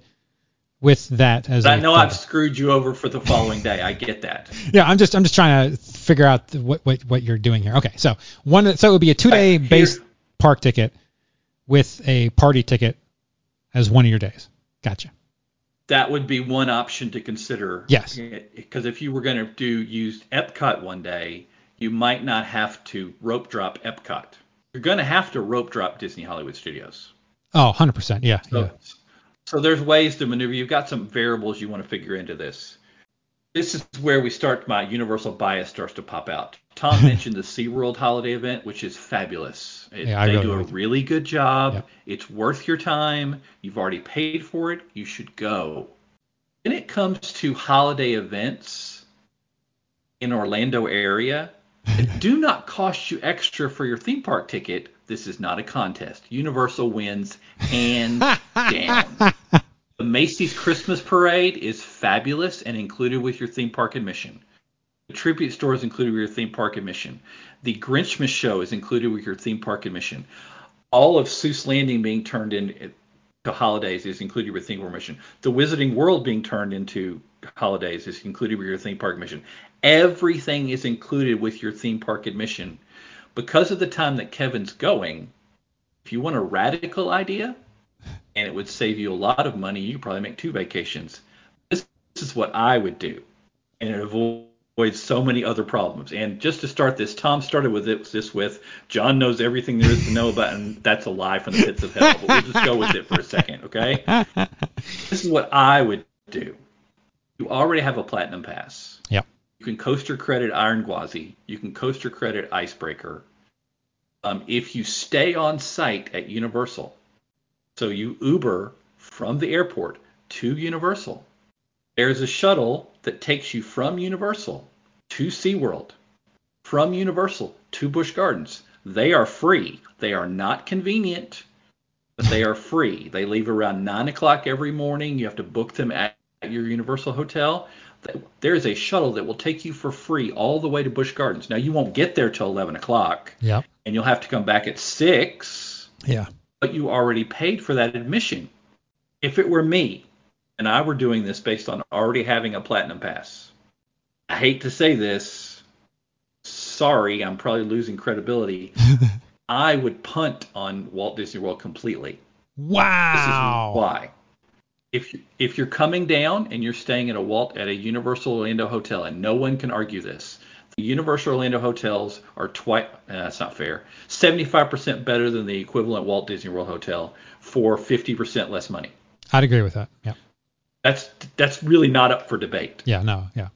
with that as. I a know. I've screwed you over for the following day. I get that. [LAUGHS] Yeah, I'm just I'm just trying to figure out what what, what you're doing here. Okay, so one so it would be a two day Right, base park ticket with a party ticket as one of your days. Gotcha. That would be one option to consider. Yes. Because if you were going to do use Epcot one day, you might not have to rope drop Epcot. You're going to have to rope drop Disney Hollywood Studios. Oh, 100%. Yeah. So, yeah. so there's ways to maneuver. You've got some variables you want to figure into this. This is where we start. My universal bias starts to pop out. Tom [LAUGHS] mentioned the SeaWorld holiday event, which is fabulous. It- Yeah, they really do a really good job. Yep. It's worth your time. You've already paid for it. You should go. When it comes to holiday events in Orlando area, [LAUGHS] do not cost you extra for your theme park ticket. This is not a contest. Universal wins hands [LAUGHS] down. The Macy's Christmas Parade is fabulous and included with your theme park admission. The tribute store is included with your theme park admission. The Grinchmas show is included with your theme park admission. All of Seuss Landing being turned into holidays is included with theme park admission. The Wizarding World being turned into holidays is included with your theme park admission. Everything is included with your theme park admission. Because of the time that Kevin's going, if you want a radical idea, and it would save you a lot of money, you could probably make two vacations. This, this is what I would do, and it avoids so many other problems. And just to start this, Tom started with it, this with John knows everything there is to know about, and that's a lie from the pits of hell. But we'll just go with it for a second, okay? [LAUGHS] This is what I would do. You already have a platinum pass. Yep. You can coaster credit Iron Gwazi. You can coaster credit Icebreaker. Um, if you stay on site at Universal, so you Uber from the airport to Universal, there's a shuttle that takes you from Universal to SeaWorld, from Universal to Busch Gardens. They are free. They are not convenient, but they are free. They leave around 9 o'clock every morning. You have to book them at your Universal hotel. There is a shuttle that will take you for free all the way to Busch Gardens. Now, you won't get there till 11 o'clock, Yep. and you'll have to come back at 6 Yeah. but you already paid for that admission. If it were me and I were doing this based on already having a platinum pass, I hate to say this, sorry, I'm probably losing credibility. [LAUGHS] I would punt on Walt Disney World completely. This Wow. is why. if if you're coming down and you're staying at a Walt at a Universal Orlando hotel, and no one can argue this, the Universal Orlando hotels are twice. Uh, that's not fair. 75% better than the equivalent Walt Disney World hotel for 50% less money. I'd agree with that. Yeah. That's that's really not up for debate. Yeah. No. Yeah.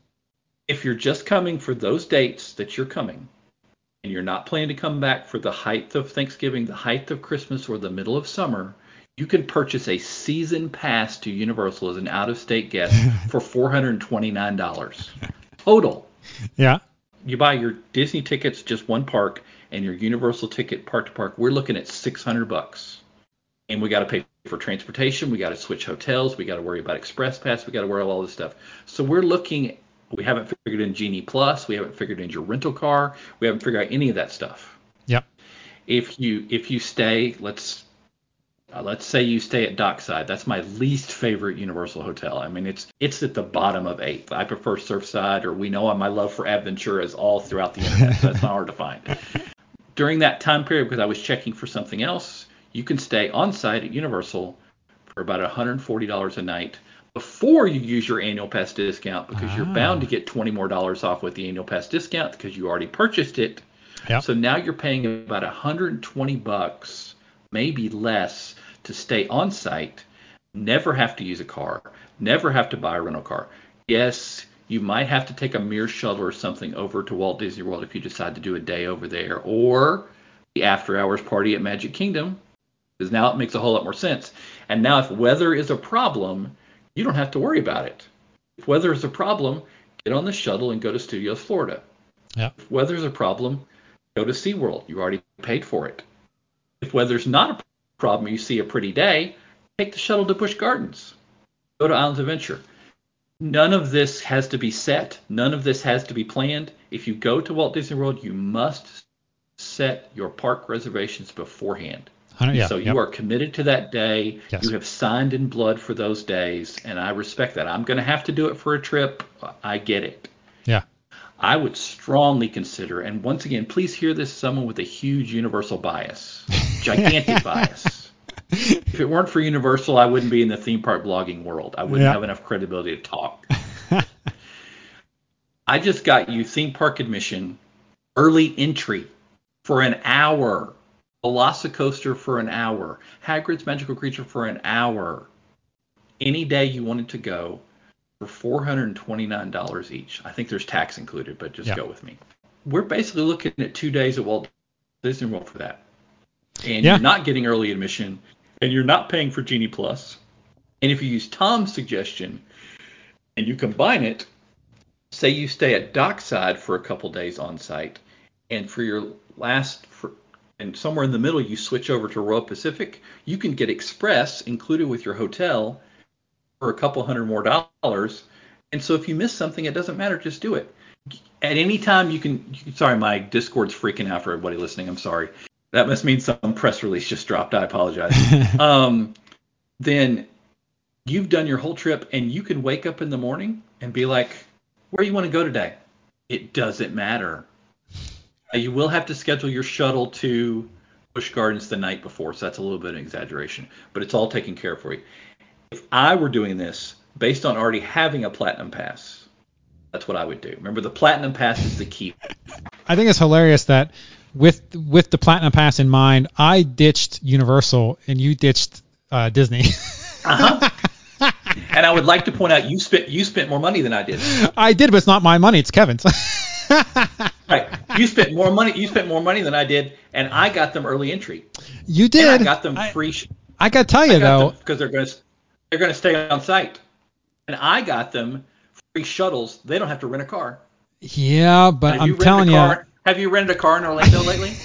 If you're just coming for those dates that you're coming, and you're not planning to come back for the height of Thanksgiving, the height of Christmas, or the middle of summer, you can purchase a season pass to Universal as an out-of-state guest [LAUGHS] for $429 total. Yeah. You buy your Disney tickets just one park and your Universal ticket park to park. We're looking at 600 bucks, and we got to pay for transportation. We got to switch hotels. We got to worry about Express Pass. We got to worry about all this stuff. So we're looking. We haven't figured in Genie Plus. We haven't figured in your rental car. We haven't figured out any of that stuff. Yep. If you if you stay, let's uh, let's say you stay at Dockside. That's my least favorite Universal hotel. I mean, it's it's at the bottom of eighth. I prefer Surfside, or we know my love for Aventura is all throughout the internet. so that's not hard to find. [LAUGHS] During that time period, because I was checking for something else, you can stay on site at Universal for about $140 a night before you use your annual pass discount because ah. you're bound to get 20 more dollars off with the annual pass discount because you already purchased it. Yep. So now you're paying about 120 bucks, maybe less, to stay on site, never have to use a car, never have to buy a rental car. Yes, you might have to take a Mears shuttle or something over to Walt Disney World if you decide to do a day over there, or the after hours party at Magic Kingdom, because now it makes a whole lot more sense. And now, if weather is a problem, you don't have to worry about it. If weather is a problem, get on the shuttle and go to Studios Florida. Yeah. If weather's a problem, go to SeaWorld. You already paid for it. If weather's not a problem, you see a pretty day, take the shuttle to Busch Gardens. Go to Islands Adventure. None of this has to be set. None of this has to be planned. If you go to Walt Disney World, you must set your park reservations beforehand. Yeah, so yep. you are committed to that day. Yes. You have signed in blood for those days, and I respect that. I'm going to have to do it for a trip. I get it. Yeah. I would strongly consider, and once again, please hear this someone with a huge universal bias, gigantic [LAUGHS] bias. If it weren't for Universal, I wouldn't be in the theme park blogging world. I wouldn't yeah. have enough credibility to talk. [LAUGHS] I just got you theme park admission, early entry for an hour, Velocicoaster for an hour, Hagrid's Magical Creature for an hour. Any day you wanted to go, for $429 each. I think there's tax included, but just yeah. go with me. We're basically looking at two days at Walt Disney World for that. And yeah. you're not getting early admission, and you're not paying for Genie Plus. And if you use Tom's suggestion and you combine it, say you stay at Dockside for a couple days on site, and for your last, for, and somewhere in the middle you switch over to Royal Pacific, you can get Express included with your hotel for a couple hundred more dollars. And so if you miss something, it doesn't matter. Just do it. At any time you can. Sorry, my Discord's freaking out for everybody listening. I'm sorry. That must mean some press release just dropped. I apologize. [LAUGHS] um, then you've done your whole trip, and you can wake up in the morning and be like, "Where you want to go today?" It doesn't matter. You will have to schedule your shuttle to Busch Gardens the night before, so that's a little bit of an exaggeration, but it's all taken care of for you if I were doing this based on already having a platinum pass, that's what I would do. Remember, the platinum pass is the key. I think it's hilarious that with with the platinum pass in mind, I ditched Universal and you ditched uh, Disney. [LAUGHS] uh-huh. And I would like to point out you spent you spent more money than I did. I did, but it's not my money; it's Kevin's. [LAUGHS] [LAUGHS] right. You spent more money. You spent more money than I did, and I got them early entry. You did. And I got them free. I, I got to tell you though, because they're going to they're going to stay on site. And I got them free shuttles. They don't have to rent a car. Yeah, but I'm telling you. Have you rented a car in Orlando [LAUGHS] lately?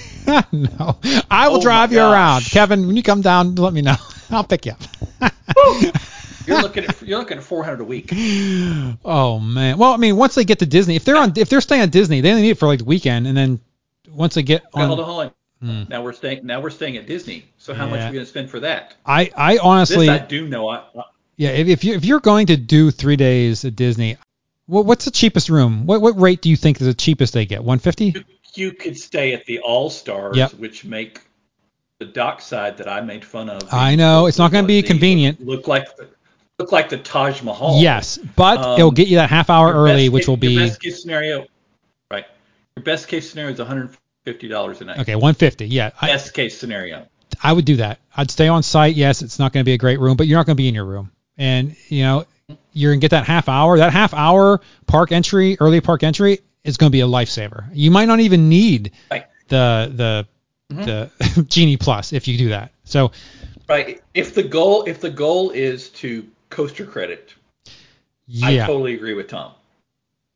no. I will oh drive you around. Kevin, when you come down, let me know. [LAUGHS] I'll pick you up. You're looking at you're looking at 400 a week. [GASPS] Oh man. Well, I mean, once they get to Disney, if they're on if they're staying at Disney, they only need it for like the weekend, and then once they get on. Hold on, hold on. Mm. Now we're staying. Now we're staying at Disney. So how yeah. much are we going to spend for that? I, I honestly. This I do know. I, yeah, if, if you if you're going to do three days at Disney, what, what's the cheapest room? What what rate do you think is the cheapest they get? 150. You, could stay at the All Stars, yep. which make the dockside that I made fun of. I know it's not going to be convenient. Look like look like the Taj Mahal. Yes, but Um, it'll get you that half hour early, which will be your best case scenario. Right. Your best case scenario is 150 dollars a night. okay, 150. Yeah, I, Best case scenario. I would do that. I'd stay on site. Yes, it's not going to be a great room, but you're not going to be in your room, and you know you're going to get that half hour. That half hour park entry, early park entry, is going to be a lifesaver. You might not even need Right. the the the [LAUGHS] Genie Plus if you do that. So Right. If the goal if the goal is to coaster credit, Yeah. I totally agree with Tom.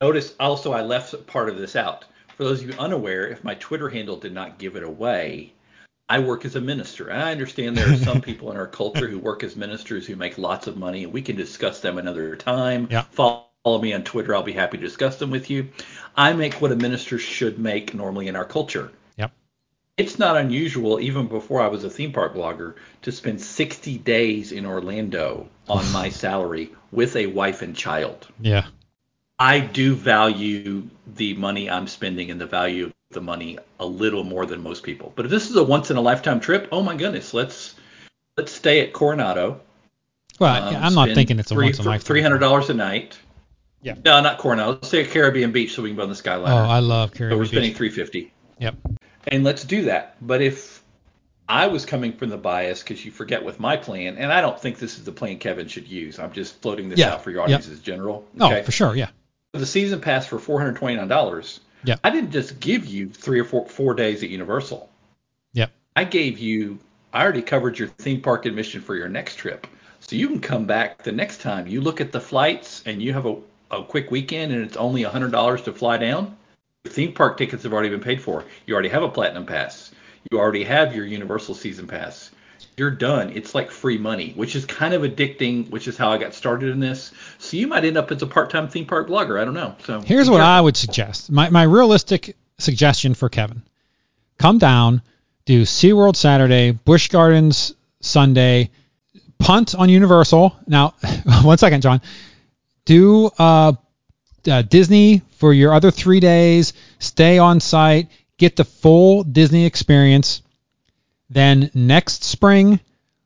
Notice also I left part of this out. For those of you unaware, if my Twitter handle did not give it away, I work as a minister. And I understand there are some [LAUGHS] people in our culture who work as ministers who make lots of money, and we can discuss them another time. Yeah. Follow me on Twitter. I'll be happy to discuss them with you. I make what a minister should make normally in our culture. It's not unusual, even before I was a theme park blogger, to spend 60 days in Orlando on my [SIGHS] salary with a wife and child. yeah, I do value the money I'm spending and the value of the money a little more than most people. But if this is a once in a lifetime trip, oh my goodness, let's let's stay at Coronado. well, um, I'm not thinking it's a three, once in a lifetime. Three hundred dollars a night. Yeah. No, not Coronado. Let's say a Caribbean beach so we can go on the skyline. Oh, I love so Caribbean we're spending three fifty. Yep. And let's do that. But if I was coming from the bias, because you forget with my plan, and I don't think this is the plan Kevin should use. I'm just floating this Yeah, out for your yep. audience as general. Oh, for sure. Yeah. the season pass for four hundred twenty nine dollars. Yeah. I didn't just give you three or four four days at Universal. Yep. I gave you. I already covered your theme park admission for your next trip, so you can come back the next time. You look at the flights and you have a, a quick weekend and it's only hundred dollars to fly down. Theme park tickets have already been paid for. You already have a platinum pass. You already have your Universal season pass. You're done. It's like free money, which is kind of addicting, which is how I got started in this. So you might end up as a part-time theme park blogger. I don't know. So Here's what. I would suggest. My, my realistic suggestion for Kevin. Come down, do SeaWorld Saturday, Busch Gardens Sunday, punt on Universal. Now, [LAUGHS] one second, John. Do uh, uh, Disney for your other three days, stay on site, get the full Disney experience. Then next spring,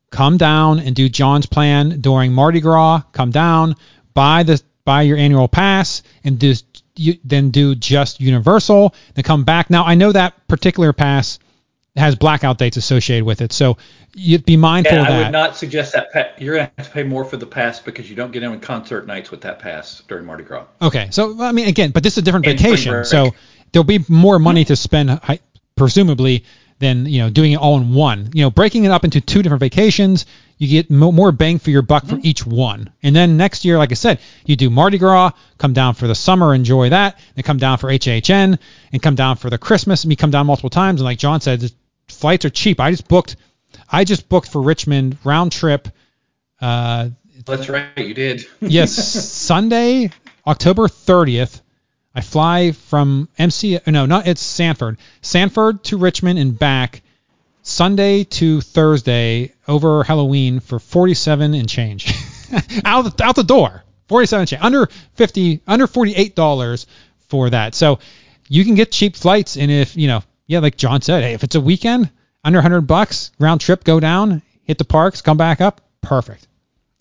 come down and do John's plan during Mardi Gras. Come down, buy the buy your annual pass, and do you, then do just Universal. Then come back. Now I know that particular pass has blackout dates associated with it, so you'd be mindful Yeah, of I that. would not suggest that. Pa- you're gonna have to pay more for the pass because you don't get in on concert nights with that pass during Mardi Gras. Okay, so I mean, again, but this is a different And vacation, so there'll be more money to spend, presumably, than you know doing it all in one. You know, breaking it up into two different vacations, you get mo- more bang for your buck for mm-hmm. each one. And then next year, like I said, you do Mardi Gras, come down for the summer, enjoy that, then come down for HHN, and come down for the Christmas, and you come down multiple times. And like John said, flights are cheap. I just booked, I just booked for Richmond round trip. Uh, That's right, you did. [LAUGHS] yes, Sunday, October 30th. I fly from MC. No, not it's Sanford. Sanford to Richmond and back. Sunday to Thursday over Halloween for 47 and change. [LAUGHS] out the, out the door. 47 and change. Under 50, under 48 dollars for that. So you can get cheap flights, and if you know, yeah, like John said, hey, if it's a weekend, under 100 bucks round trip, go down, hit the parks, come back up, perfect.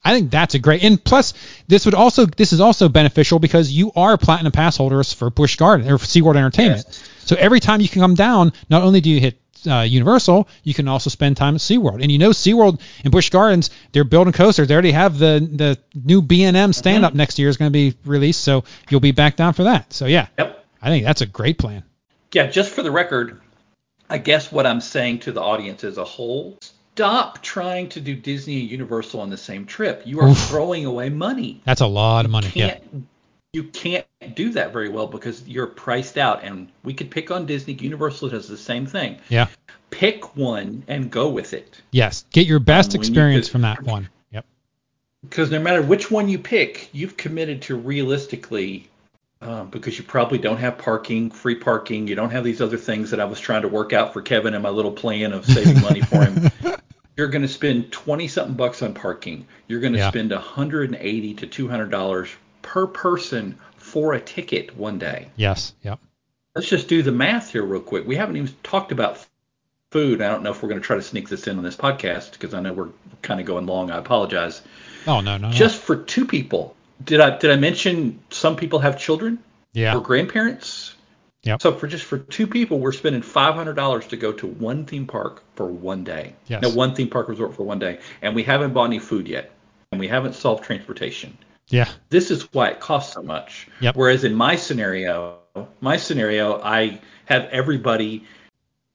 I think that's a great. And plus, this would also this is also beneficial because you are platinum pass holders for Busch Garden or for SeaWorld Entertainment. Yes. So every time you can come down, not only do you hit uh, Universal, you can also spend time at SeaWorld. And you know SeaWorld and Busch Gardens, they're building coasters. They already have the the new B&M stand up next year is going to be released, so you'll be back down for that. So yeah, Yep. I think that's a great plan. Yeah, just for the record, I guess what I'm saying to the audience as a whole, stop trying to do Disney and Universal on the same trip. You are Oof. throwing away money. That's a lot of money. Yeah. Can't you can't do that very well because you're priced out and we could pick on Disney. Universal does the same thing. Yeah. Pick one and go with it. Yes. Get your best Um, you experience could- from that one. Yep. because no matter which one you pick, you've committed to realistically, um, because you probably don't have parking, free parking, you don't have these other things that I was trying to work out for Kevin and my little plan of saving money for him. [LAUGHS] You're going to spend 20 something bucks on parking. You're going to Yeah. spend 180 to 200 dollars per person for a ticket one day. Yes. Yep. Let's just do the math here real quick. We haven't even talked about food. I don't know if we're going to try to sneak this in on this podcast because I know we're kind of going long. I apologize. Oh no, no, no. Just for two people. Did I did I mention some people have children yeah. or grandparents? Yep. So for just for two people, we're spending five hundred dollars to go to one theme park for one day. Yes. No, one theme park resort for one day, and we haven't bought any food yet, and we haven't solved transportation. Yeah. This is why it costs so much. Yep. Whereas in my scenario, my scenario, I have everybody.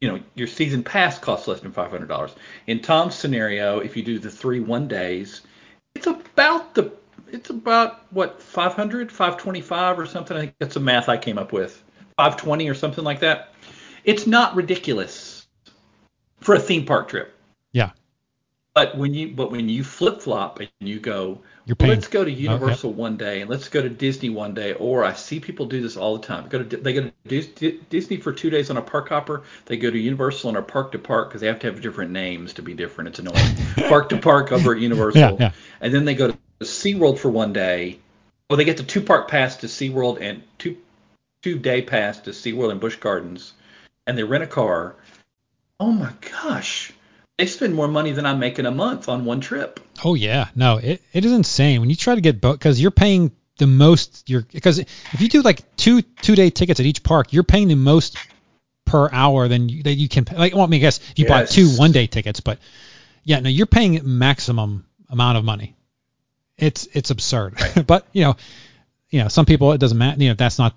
You know, your season pass costs less than five hundred dollars. In Tom's scenario, if you do the three one days, it's about the it's about what 500 525 or something? I think that's the math i came up with. 520 or something like that. It's not ridiculous for a theme park trip. Yeah. but when you but when you flip flop and you go well, let's go to Oh, universal one day and let's go to disney one day or i see people do this all the time. Go to they go to disney for two days on a park hopper. They go to universal on a park to park because they have to have different names to be different. It's annoying. [LAUGHS] Park to park over at universal. Yeah, yeah. and then they go to SeaWorld for one day. Well, they get the two park pass to SeaWorld and two two day pass to SeaWorld and Busch Gardens, and they rent a car. Oh my gosh, they spend more money than I'm making a month on one trip. Oh yeah, no, it, it is insane when you try to get both because you're paying the most. You're because if you do like two two day tickets at each park, you're paying the most per hour than you, that you can pay. Like, well, I mean, I guess if you bought two one day tickets, but yeah, no, you're paying maximum amount of money. It's it's absurd, [LAUGHS] but you know, you know, some people it doesn't matter. You know, that's not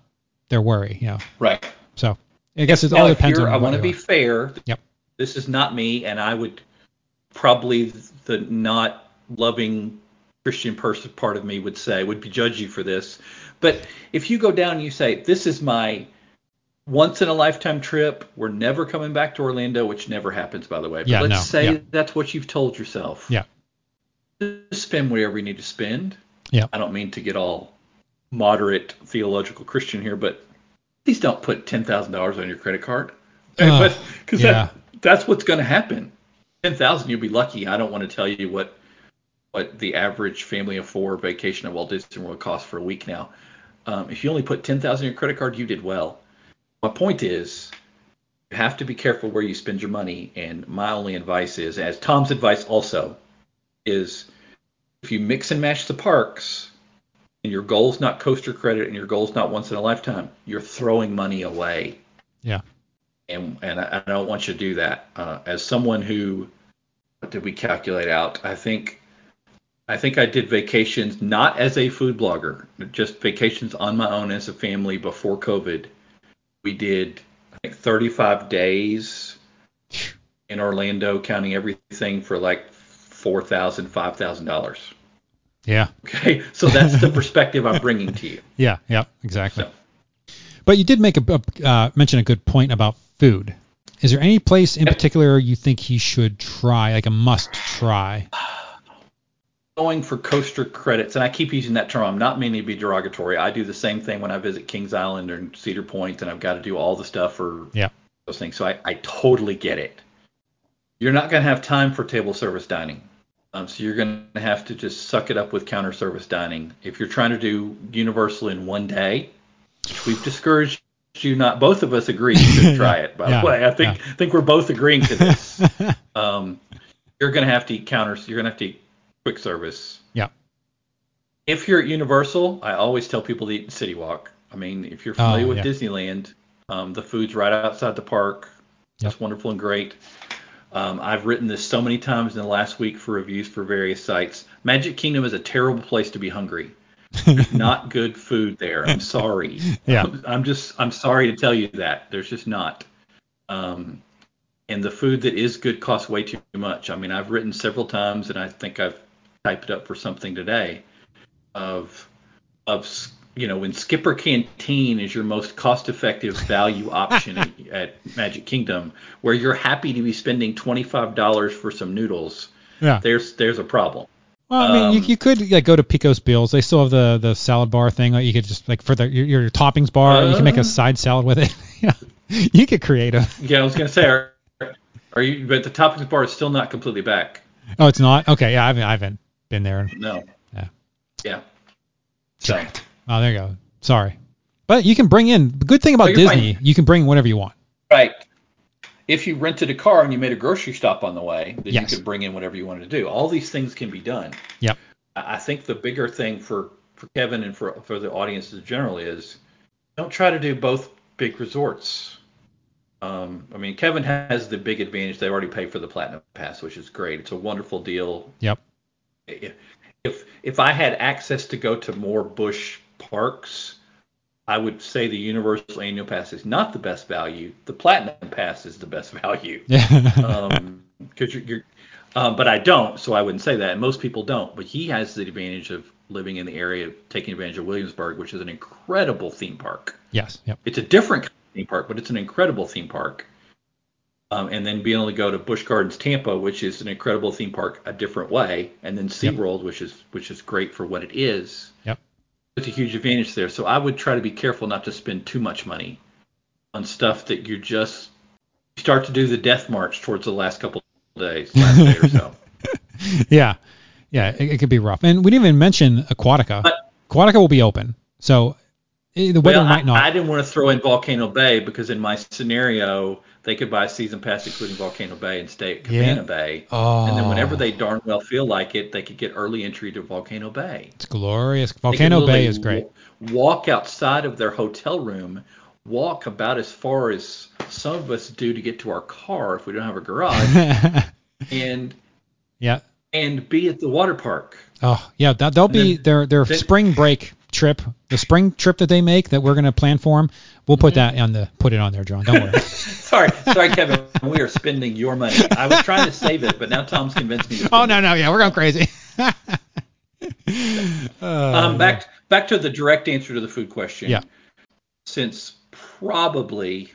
their worry. You know, Right. so I guess it Now, all depends you're- on. I want to be are. fair. Yep. This is not me, and I would probably the not loving Christian person part of me would say would be judge you for this. But if you go down and you say this is my once in a lifetime trip, we're never coming back to Orlando, which never happens by the way. But Yeah, let's no, say yeah. that's what you've told yourself. Yeah. Spend whatever you need to spend. Yeah. I don't mean to get all moderate theological Christian here, but please don't put ten thousand dollars on your credit card. Uh, but because yeah. that, that's what's going to happen. Ten thousand, you'll be lucky. I don't want to tell you what what the average family of four vacation at Walt Disney World costs for a week now. Um, if you only put ten thousand on your credit card, you did well. My point is, you have to be careful where you spend your money. And my only advice is, as Tom's advice also, is if you mix and match the parks, and your goal's not coaster credit and your goal's not once in a lifetime, you're throwing money away Yeah. and and I, I don't want you to do that. Uh, as someone who, what did we calculate out? I think, I think I did vacations not as a food blogger, just vacations on my own as a family before COVID. We did, I think, 35 days in Orlando, counting everything for like four thousand, five thousand dollars. Yeah. Okay, so that's the perspective I'm bringing to you. [LAUGHS] Yeah. Yeah. Exactly. So. But you did make a uh, mention a good point about food. Is there any place in particular you think he should try, like a must try? going for coaster credits, and I keep using that term. I'm not meaning to be derogatory. I do the same thing when I visit Kings Island or Cedar Point, and I've got to do all the stuff for Yeah. those things. So I, I totally get it. You're not going to have time for table service dining. Um, so you're going to have to just suck it up with counter service dining. If you're trying to do Universal in one day, which we've discouraged you not. Both of us agree should [LAUGHS] try it. By Yeah, the way, I think I think we're both agreeing to this. [LAUGHS] um, you're going to have to eat counters. You're going to have to eat quick service. Yeah. If you're at Universal, I always tell people to eat City Walk. I mean, if you're familiar Oh, with yeah. Disneyland, um, the food's right outside the park. That's wonderful and great. Um, I've written this so many times in the last week for reviews for various sites. Magic Kingdom is a terrible place to be hungry. [LAUGHS] not good food there. I'm sorry. [LAUGHS] Yeah. I'm just I'm sorry to tell you that. There's just not. Um, and the food that is good costs way too much. I mean, I've written several times, and I think I've typed it up for something today, of of you know when Skipper Canteen is your most cost-effective value option at, at Magic Kingdom, where you're happy to be spending twenty-five dollars for some noodles. Yeah. There's there's a problem. Well, I mean, you, Um, you could like go to Pecos Bill's. They still have the the salad bar thing. Like you could just like for the your, your toppings bar, you can make Uh. a side salad with it. [LAUGHS] you, know, you get creative. Yeah, I was gonna say, are, are you? But the toppings bar is still not completely back. Oh, it's not. Okay, yeah, I haven't, I haven't been there. No. Yeah. Yeah. So Oh, there you go. Sorry, but you can bring in the good thing about Oh, Disney. fine. You can bring whatever you want. right. if you rented a car and you made a grocery stop on the way, then Yes. you could bring in whatever you wanted to do. All these things can be done. Yep. I think the bigger thing for, for Kevin and for, for the audience in general is don't try to do both big resorts. Um, I mean, Kevin has the big advantage. They already pay for the Platinum Pass, which is great. It's a wonderful deal. Yep. If if I had access to go to more Busch parks, I would say the Universal Annual Pass is not the best value. The Platinum Pass is the best value. [LAUGHS] Um, because you're, you're um, but I don't, so I wouldn't say that. And most people don't. But he has the advantage of living in the area, taking advantage of Williamsburg, which is an incredible theme park. yes. Yep. It's a different kind of theme park, but it's an incredible theme park. Um, and then being able to go to Busch Gardens Tampa, which is an incredible theme park a different way, and then SeaWorld, which is which is great for what it is. Yep. It's a huge advantage there. So I would try to be careful not to spend too much money on stuff that you're just start to do the death march towards the last couple of days, last day or so. [LAUGHS] Yeah. Yeah. It, it could be rough. And we didn't even mention Aquatica. But- Aquatica will be open, so Eh, the weather well, might I, not. I didn't want to throw in Volcano Bay because in my scenario they could buy a season pass including Volcano Bay and stay at Cabana Yeah. Bay. oh. And then whenever oh. they darn well feel like it, they could get early entry to Volcano Bay. It's glorious. Volcano Bay is great. Walk outside of their hotel room, walk about as far as some of us do to get to our car if we don't have a garage, [LAUGHS] and yeah. and be at the water park. Oh, yeah. That, that'll be then- their their then- spring break trip. The spring trip that they make that we're gonna plan for them. We'll put that on the put it on there, John. Don't worry. [LAUGHS] Sorry, sorry, Kevin. We are spending your money. I was trying to save it, but now Tom's convinced me. To oh no no yeah we're going crazy. [LAUGHS] Um, back back to the direct answer to the food question. Yeah. Since probably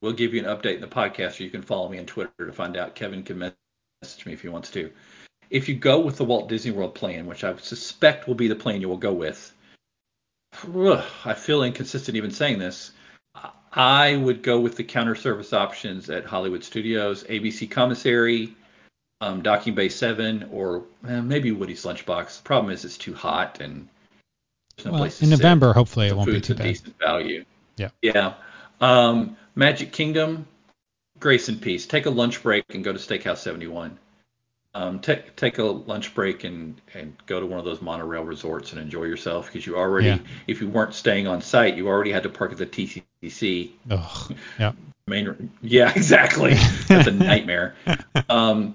we'll give you an update in the podcast, or you can follow me on Twitter to find out. Kevin can message me if he wants to. If you go with the Walt Disney World plan, which I suspect will be the plan you will go with, I feel inconsistent even saying this. I would go with the counter service options at Hollywood Studios, ABC Commissary, um, Docking Bay 7, or eh, maybe Woody's Lunchbox. The problem is it's too hot and there's no well, place to in sit. November, hopefully it won't be too a bad. decent value. Yeah. Yeah. Um, Magic Kingdom, grace and peace. Take a lunch break and go to Steakhouse 71. Um, take take a lunch break and and go to one of those monorail resorts and enjoy yourself because you already, Yeah. if you weren't staying on site, you already had to park at the TTC yeah. main. Yeah, [LAUGHS] exactly. That's a nightmare. [LAUGHS] Um,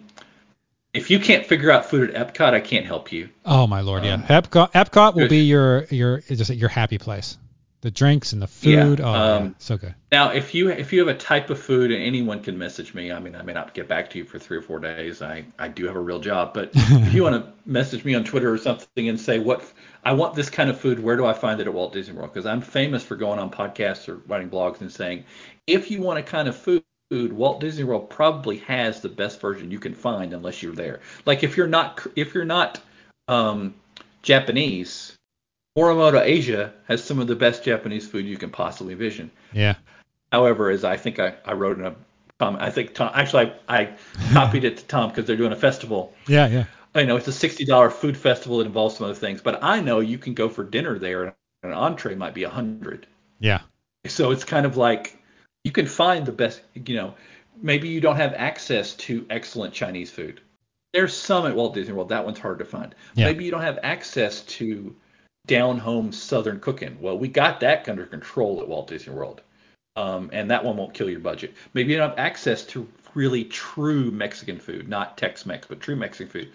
if you can't figure out food at Epcot, I can't help you. Oh my lord, yeah. Um, Epcot, Epcot will be your your just your happy place. The drinks and the food. Yeah, oh, yeah, um, so good. Now, if you if you have a type of food and anyone can message me, I mean, I may not get back to you for three or four days. I I do have a real job, but [LAUGHS] if you want to message me on Twitter or something and say what I want this kind of food, where do I find it at Walt Disney World? Because I'm famous for going on podcasts or writing blogs and saying, if you want a kind of food. Walt Disney World probably has the best version you can find unless you're there. Like if you're not if you're not um, Japanese, Morimoto Asia has some of the best Japanese food you can possibly envision. Yeah. However, as I think I, I wrote in a comment, I think Tom actually I, I copied it to Tom because they're doing a festival. Yeah, yeah. I know it's a sixty dollar food festival that involves some other things, but I know you can go for dinner there and an entree might be a hundred. Yeah. So it's kind of like you can find the best. You know, maybe you don't have access to excellent Chinese food. There's some at Walt Disney World. That one's hard to find. Yeah. Maybe you don't have access to down home Southern cooking. Well, we got that under control at Walt Disney World, um, and that one won't kill your budget. Maybe you don't have access to really true Mexican food, not Tex-Mex, but true Mexican food.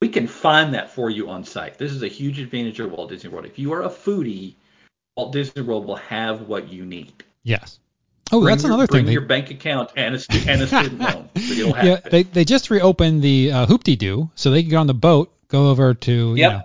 We can find that for you on site. This is a huge advantage of Walt Disney World. If you are a foodie, Walt Disney World will have what you need. Yes. Oh, Bring that's your, another bring thing. your They, bank account and a, stu- and a student loan. So [LAUGHS] yeah, it. they they just reopened the uh, Hoop-Dee-Doo, so they can get on the boat, go over to you know,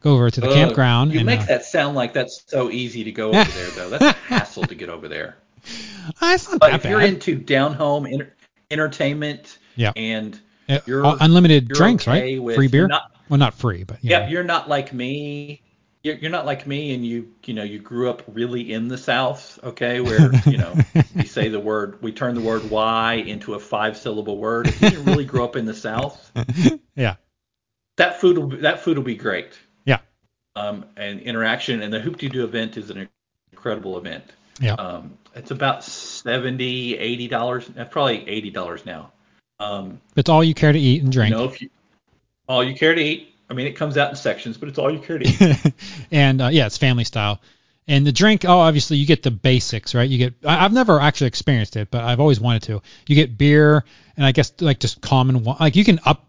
go over to the Ugh, campground. You and, make uh, that sound like that's so easy to go over [LAUGHS] there, though. That's a hassle to get over there. [LAUGHS] it's not But that if you're into down home enter- entertainment Yeah. and Uh, you're- all- unlimited you're drinks, okay right? Free beer. not- well, not free, but yeah, know. you're not like me. You're, you're not like me, and you you know you grew up really in the South, okay? Where you know [LAUGHS] we say the word, we turn the word "why" into a five-syllable word. If you didn't really grow up in the South, yeah. that food will be, that food will be great. Um, and interaction and the Hoop Doo event is an incredible event. Yeah. Um, it's about 70 80 dollars. Probably eighty dollars now. Um, It's all you care to eat and drink. you know, you all you care to eat. I mean, it comes out in sections, but it's all you care to eat. [LAUGHS] and uh, yeah, it's family style. And the drink, oh, obviously you get the basics, right? You get, I, I've never actually experienced it, but I've always wanted to. You get beer, and I guess like just common, like you can up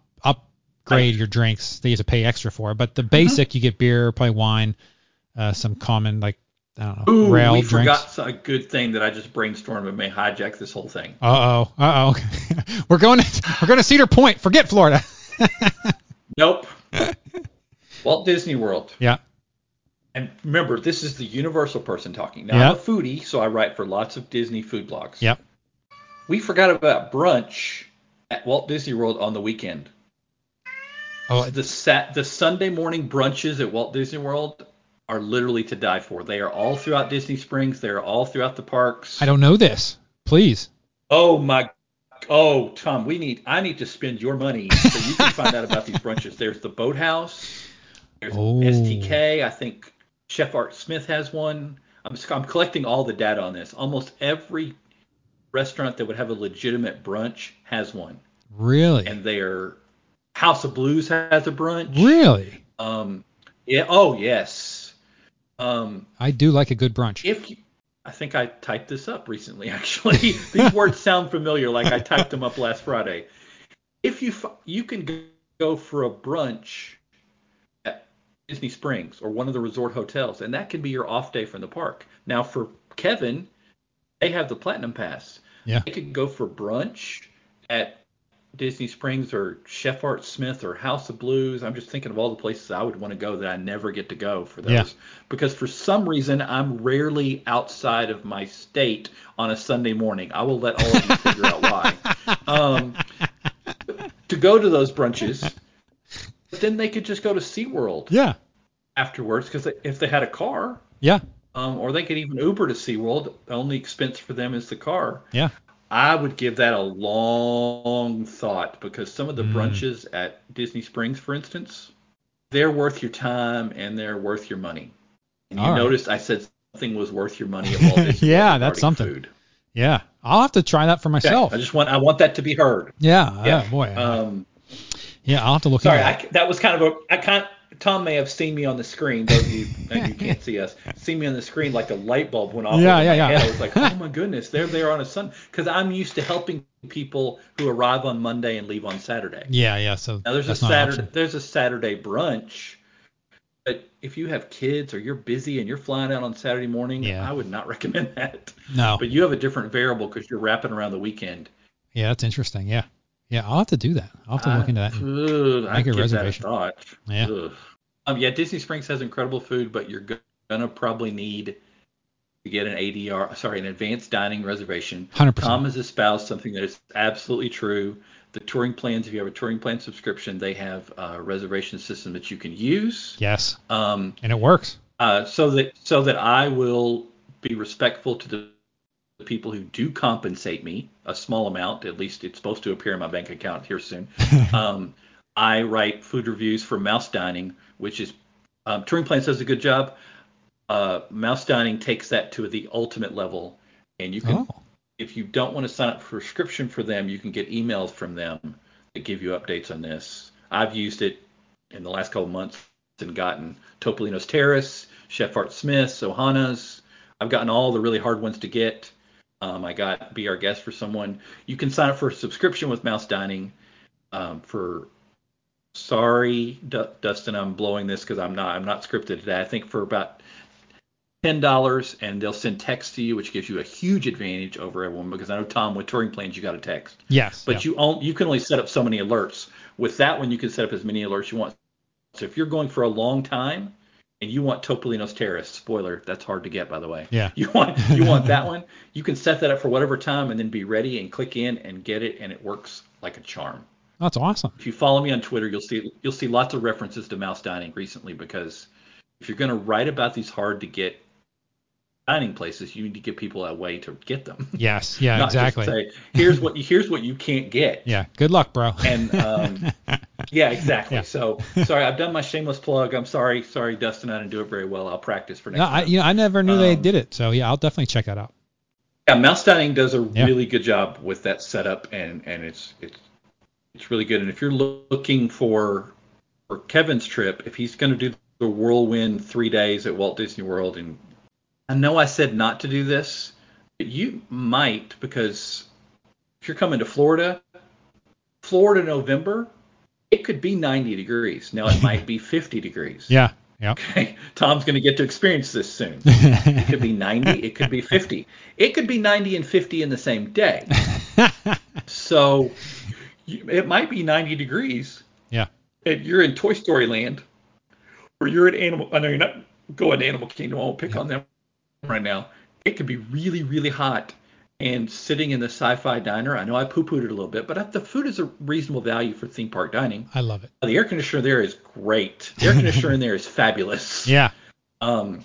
upgrade your drinks They have to pay extra for. it. But the basic, you get beer, probably wine, uh, some common like I don't know, Ooh, rail we drinks. forgot a good thing that I just brainstormed and may hijack this whole thing. Uh oh, uh oh. [LAUGHS] we're going to we're going to Cedar Point. Forget Florida. [LAUGHS] Nope. Walt Disney World. yeah. And remember, this is the universal person talking. Now, Yeah. I'm a foodie, so I write for lots of Disney food blogs. Yep. We forgot about brunch at Walt Disney World on the weekend. Oh, The sat the Sunday morning brunches at Walt Disney World are literally to die for. They are all throughout Disney Springs. They are all throughout the parks. I don't know this. Please. Oh my Oh, Tom, we need I need to spend your money so you can [LAUGHS] find out about these brunches. There's the Boathouse. There's Oh. STK. I think Chef Art Smith has one. I'm I'm collecting all the data on this. Almost every restaurant that would have a legitimate brunch has one, Really? and they're House of Blues has a brunch. really? Um, yeah. Oh yes. Um, I do like a good brunch. if you, I think I typed this up recently, [LAUGHS] actually. These words sound familiar, like I typed them up last Friday. If you you can go- for a brunch at Disney Springs or one of the resort hotels, and that can be your off day from the park. Now for Kevin, they have the Platinum Pass. Yeah. They could go for brunch at Disney Springs or Chef Art Smith or House of Blues. I'm just thinking of all the places I would want to go that I never get to go for those. Yeah. Because for some reason I'm rarely outside of my state on a Sunday morning. I will let all of you figure out why. [LAUGHS] Um, to go to those brunches, but then they could just go to SeaWorld Yeah. afterwards because if they had a car, Yeah. um, or they could even Uber to SeaWorld. The only expense for them is the car. Yeah. I would give that a long thought because some of the Mm. brunches at Disney Springs, for instance, they're worth your time and they're worth your money. And you All right. noticed I said something was worth your money at Walt [LAUGHS] Yeah, that's something. Food. Yeah. I'll have to try that for myself. I just want I want that to be heard. Yeah. Yeah, Oh, boy. Um, yeah. I'll have to look sorry, I, that. that was kind of a I can't. Tom may have seen me on the screen. Those of you [LAUGHS] and you can't see us, see me on the screen like a light bulb went off. Yeah, yeah, my yeah. Head. I was like, [LAUGHS] oh my goodness, they're there on a Sun because I'm used to helping people who arrive on Monday and leave on Saturday. Yeah. Yeah. So Now there's a that's not an Saturday there's a Saturday brunch, but if you have kids or you're busy and you're flying out on Saturday morning, Yeah. I would not [LAUGHS] recommend that. No. But you have a different variable because you're wrapping around the weekend. Yeah. That's interesting. Yeah. Yeah. I'll have to do that. I'll have to look into that. and- Ugh, make a reservation. That a thought. Yeah. Ugh. Um, yeah, Disney Springs has incredible food, but you're gonna probably need to get an ADR, sorry, an advanced dining reservation. 100%. Tom has espoused something that is absolutely true. The touring plans, if you have a touring plan subscription, they have a reservation system that you can use. Yes. Um, And it works. uh, so that so that I will be respectful to the the people who do compensate me a small amount. At least it's supposed to appear in my bank account here soon. [LAUGHS] um, I write food reviews for Mouse Dining, which is um, Touring Plans does a good job. Uh, Mouse Dining takes that to the ultimate level, and you can Oh. if you don't want to sign up for a subscription for them, you can get emails from them that give you updates on this. I've used it in the last couple of months and gotten Topolino's Terrace, Chef Art Smith's, Ohana's. I've gotten all the really hard ones to get. Um, I got Be Our Guest for someone. You can sign up for a subscription with Mouse Dining um, for. Sorry, Du- Dustin, I'm blowing this because I'm not I'm not scripted today. I think for about ten dollars, and they'll send text to you, which gives you a huge advantage over everyone. Because I know Tom with touring plans, you got a text, Yes. but yeah. you on, you can only set up so many alerts. With that one, you can set up as many alerts you want. So if you're going for a long time and you want Topolino's Terrace, spoiler, that's hard to get by the way. Yeah. [LAUGHS] You want you want that [LAUGHS] one, you can set that up for whatever time and then be ready and click in and get it, and it works like a charm. That's awesome. If you follow me on Twitter, you'll see you'll see lots of references to mouse dining recently because if you're going to write about these hard to get dining places, you need to give people a way to get them. [LAUGHS] Yes. Yeah. Exactly. say here's what you here's what you can't get. [LAUGHS] yeah. Good luck, bro. [LAUGHS] And um, Yeah, exactly. Yeah. So sorry, I've done my shameless plug. I'm sorry, sorry, Dustin, I didn't do it very well. I'll practice for next no, time. I, you know, I never knew they Um, did it. So yeah, I'll definitely check that out. Yeah, Mouse Dining does a Yeah. really good job with that setup, and and it's it's it's really good. And if you're looking for for Kevin's trip, if he's going to do the whirlwind three days at Walt Disney World, and I know I said not to do this, but you might because if you're coming to Florida, Florida November, it could be 90 degrees. Now it might be [LAUGHS] 50 degrees. Yeah. Yeah. Okay, Tom's going to get to experience this soon. [LAUGHS] It could be 90, it could be 50. It could be 90 and 50 in the same day. [LAUGHS] So it might be 90 degrees yeah. and you're in Toy Story Land or you're at Animal I know you're not going to Animal Kingdom, I won't pick on them right now. It could be really, really hot and sitting in the sci-fi diner. I know I poo-pooed it a little bit, but the food is a reasonable value for theme park dining. I love it. The air conditioner there is great. The air conditioner in there is fabulous. [LAUGHS] Yeah. Um,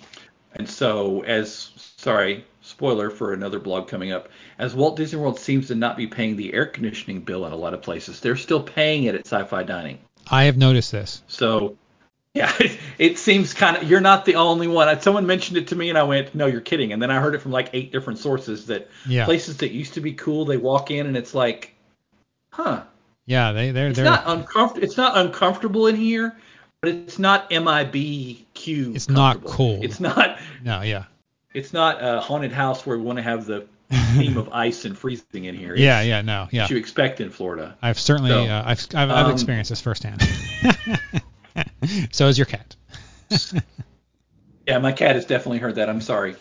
and so, as sorry, spoiler for another blog coming up, as Walt Disney World seems to not be paying the air conditioning bill in a lot of places, they're still paying it at Sci-Fi Dining. I have noticed this. So, yeah, [LAUGHS] it, seems kind of you're not the only one. Someone mentioned it to me, and I went, "No, you're kidding." And then I heard it from like eight different sources that Yeah. places that used to be cool, they walk in and it's like, huh, Yeah. They they're it's they're not uncomfortable. It's not uncomfortable in here, but it's not MIBQ. It's not cool. It's not. no. Yeah. It's not a haunted house where we want to have the [LAUGHS] theme of ice and freezing in here. It's Yeah. Yeah. No. Yeah. What you expect in Florida. I've certainly So, uh, I've I've, I've um, experienced this firsthand. [LAUGHS] [LAUGHS] so is your cat. [LAUGHS] Yeah, my cat has definitely heard that. I'm sorry.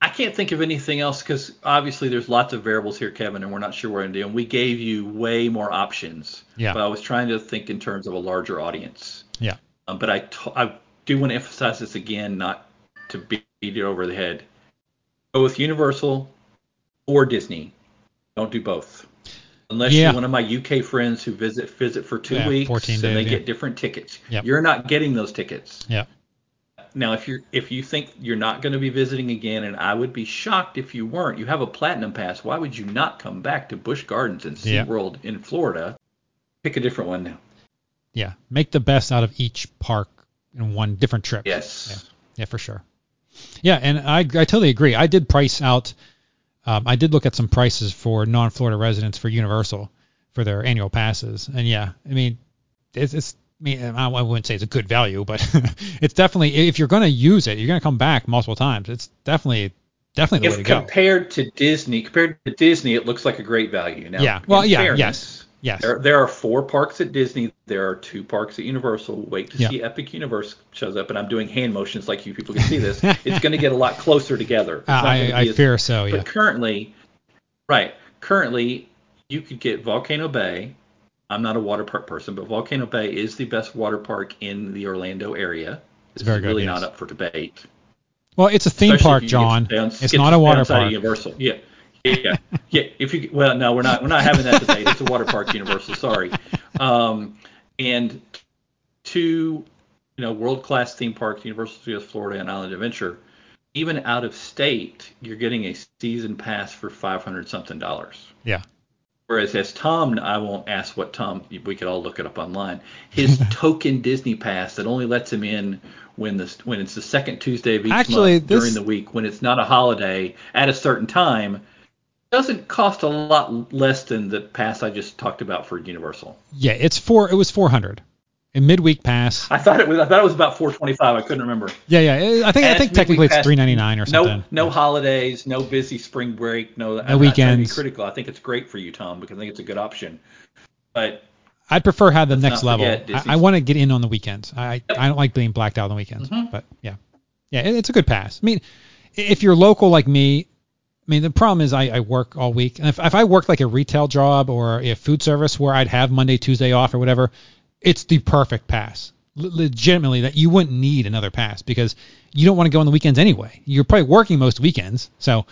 I can't think of anything else because obviously there's lots of variables here, Kevin, and we're not sure what to do. And we gave you way more options. Yeah. But I was trying to think in terms of a larger audience. Yeah. Um, but I, t- I do want to emphasize this again, not to beat it over the head. Go with Universal or Disney. Don't do both. Unless Yeah. you're one of my UK friends who visit visit for two Yeah, weeks 14 and days, they yeah. get different tickets. Yep. You're not getting those tickets. Yeah. Now, if you're if you think you're not going to be visiting again, and I would be shocked if you weren't, you have a platinum pass. Why would you not come back to Busch Gardens and. SeaWorld in Florida? Pick a different one now. Yeah. Make the best out of each park in one different trip. Yes. Yeah. Yeah, for sure. Yeah, and I I totally agree. I did price out. Um, I did look at some prices for non-Florida residents for Universal for their annual passes, and yeah, I mean, it's, it's I mean, I wouldn't say it's a good value, but [LAUGHS] it's definitely if you're going to use it, you're going to come back multiple times. It's definitely definitely the way If to go. compared to Disney, compared to Disney, it looks like a great value. Now, Yeah. Well, yeah, fairness, yes, yes. There, there are four parks at Disney. There are two parks at Universal. Wait to Yeah. see Epic Universe shows up, and I'm doing hand motions like you people can see this. [LAUGHS] it's going to get a lot closer together. Ah, it's I, I as- fear so. Yeah. But currently, right, currently you could get Volcano Bay. I'm not a water park person, but Volcano Bay is the best water park in the Orlando area. It's very good, really yes. not up for debate. Well, it's a theme Especially park, if you get John. down- It's not a water park. Universal. Yeah. Yeah, yeah. If you well, no, we're not. We're not having that debate. It's a water park, Universal. Sorry. Um, and two, you know, world-class theme parks, Universal Studios Florida and Island Adventure. Even out of state, you're getting a season pass for five hundred something dollars. Yeah. Whereas as Tom, I won't ask what Tom. We could all look it up online. His [LAUGHS] token Disney pass that only lets him in when the when it's the second Tuesday of each Actually, month this- during the week when it's not a holiday at a certain time doesn't cost a lot less than the pass I just talked about for Universal. Yeah, it's four. It was 400. A midweek pass. I thought it was I thought it was about 425. I couldn't remember. Yeah, yeah. I think I think technically it's 399 or something. No, no holidays, no busy spring break, no, I'm not weekends. be critical. I think it's great for you, Tom, because I think it's a good option. But I'd prefer have the next level. I, I want to get in on the weekends. I Yep. I don't like being blacked out on the weekends. Mhm. But yeah, yeah, it, it's a good pass. I mean, if you're local like me, I mean the problem is I, I work all week, and if, if I worked like a retail job or a food service where I'd have Monday, Tuesday off or whatever, it's the perfect pass. L- legitimately, that you wouldn't need another pass because you don't want to go on the weekends anyway. You're probably working most weekends, so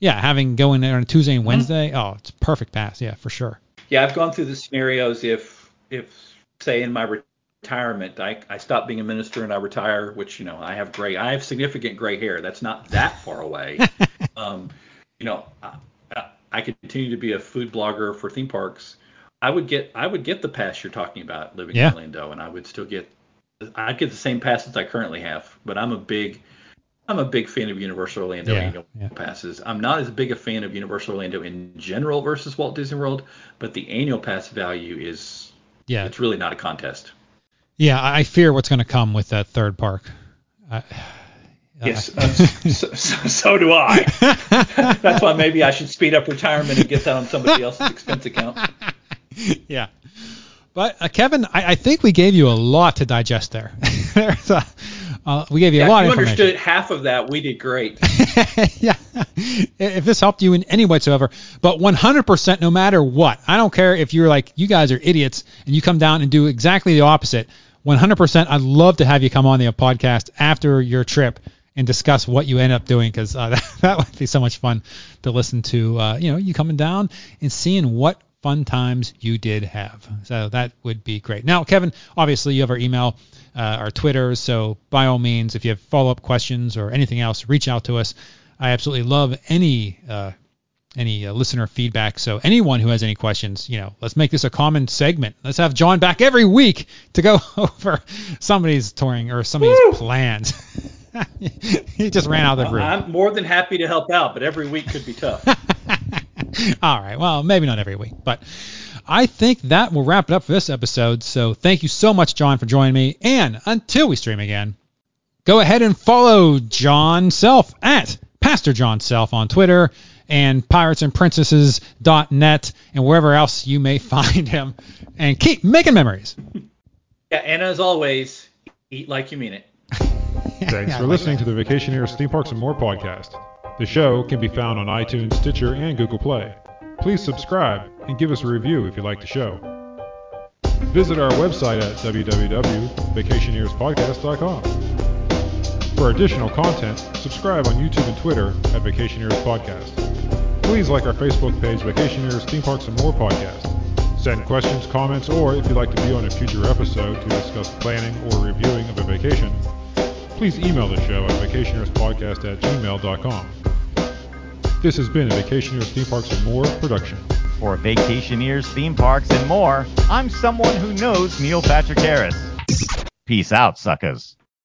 yeah, having going there on a Tuesday Mm-hmm. and Wednesday, oh, it's a perfect pass. Yeah, for sure. Yeah, I've gone through the scenarios if if say in my retirement I, I stop being a minister and I retire, which you know I have gray I have significant gray hair. That's not that far away. [LAUGHS] um, you know, I, I, continue to be a food blogger for theme parks. I would get I would get the pass you're talking about living Yeah. in Orlando, and I would still get I'd get the same passes I currently have. But I'm a big I'm a big fan of Universal Orlando Yeah, annual yeah. passes. I'm not as big a fan of Universal Orlando in general versus Walt Disney World, but the annual pass value is Yeah. it's really not a contest. Yeah, I I fear what's going to come with that third park. I, Yes, uh, [LAUGHS] so, so, so do I. [LAUGHS] That's why maybe I should speed up retirement and get that on somebody else's expense account. [LAUGHS] yeah. But uh, Kevin, I, I think we gave you a lot to digest there. A, uh, we gave you a lot if you understood half of that, we did great. yeah. If this helped you in any way whatsoever, but 100% no matter what, I don't care if you're like, you guys are idiots and you come down and do exactly the opposite. 100%, I'd love to have you come on the podcast after your trip and discuss what you end up doing because uh, [LAUGHS] that, that would be so much fun to listen to. Uh, you know, you coming down and seeing what fun times you did have. So that would be great. Now, Kevin, obviously you have our email, uh, our Twitter. So by all means, if you have follow up questions or anything else, reach out to us. I absolutely love any uh, any uh, listener feedback. So anyone who has any questions, you know, let's make this a common segment. Let's have John back every week to go [LAUGHS] over somebody's touring or somebody's plans. [LAUGHS] [LAUGHS] he just ran out of the room. I'm more than happy to help out, but every week could be tough. [LAUGHS] All right. Well, maybe not every week, but I think that will wrap it up for this episode. So thank you so much, John, for joining me. And until we stream again, go ahead and follow John Self at Pastor John Self on Twitter and piratesandprincesses.net and wherever else you may [LAUGHS] find him. And keep making memories. Yeah, and as always, eat like you mean it. [LAUGHS] Thanks Yeah, for like listening to the Vacationers Theme Parks and More podcast. The show can be found on iTunes, Stitcher, and Google Play. Please subscribe and give us a review if you like the show. Visit our website at www.vacationerspodcast.com. For additional content, subscribe on YouTube and Twitter at Vacationers Podcast. Please like our Facebook page, Vacationers Theme Parks and More Podcast. Send questions, comments, or if you'd like to be on a future episode to discuss planning or reviewing of a vacation, please email the show at vacationerspodcast at gmail.com. This has been a Vacationers Theme Parks and More production. For vacationers, theme parks, and more, I'm someone who knows Neil Patrick Harris. Peace out, suckers.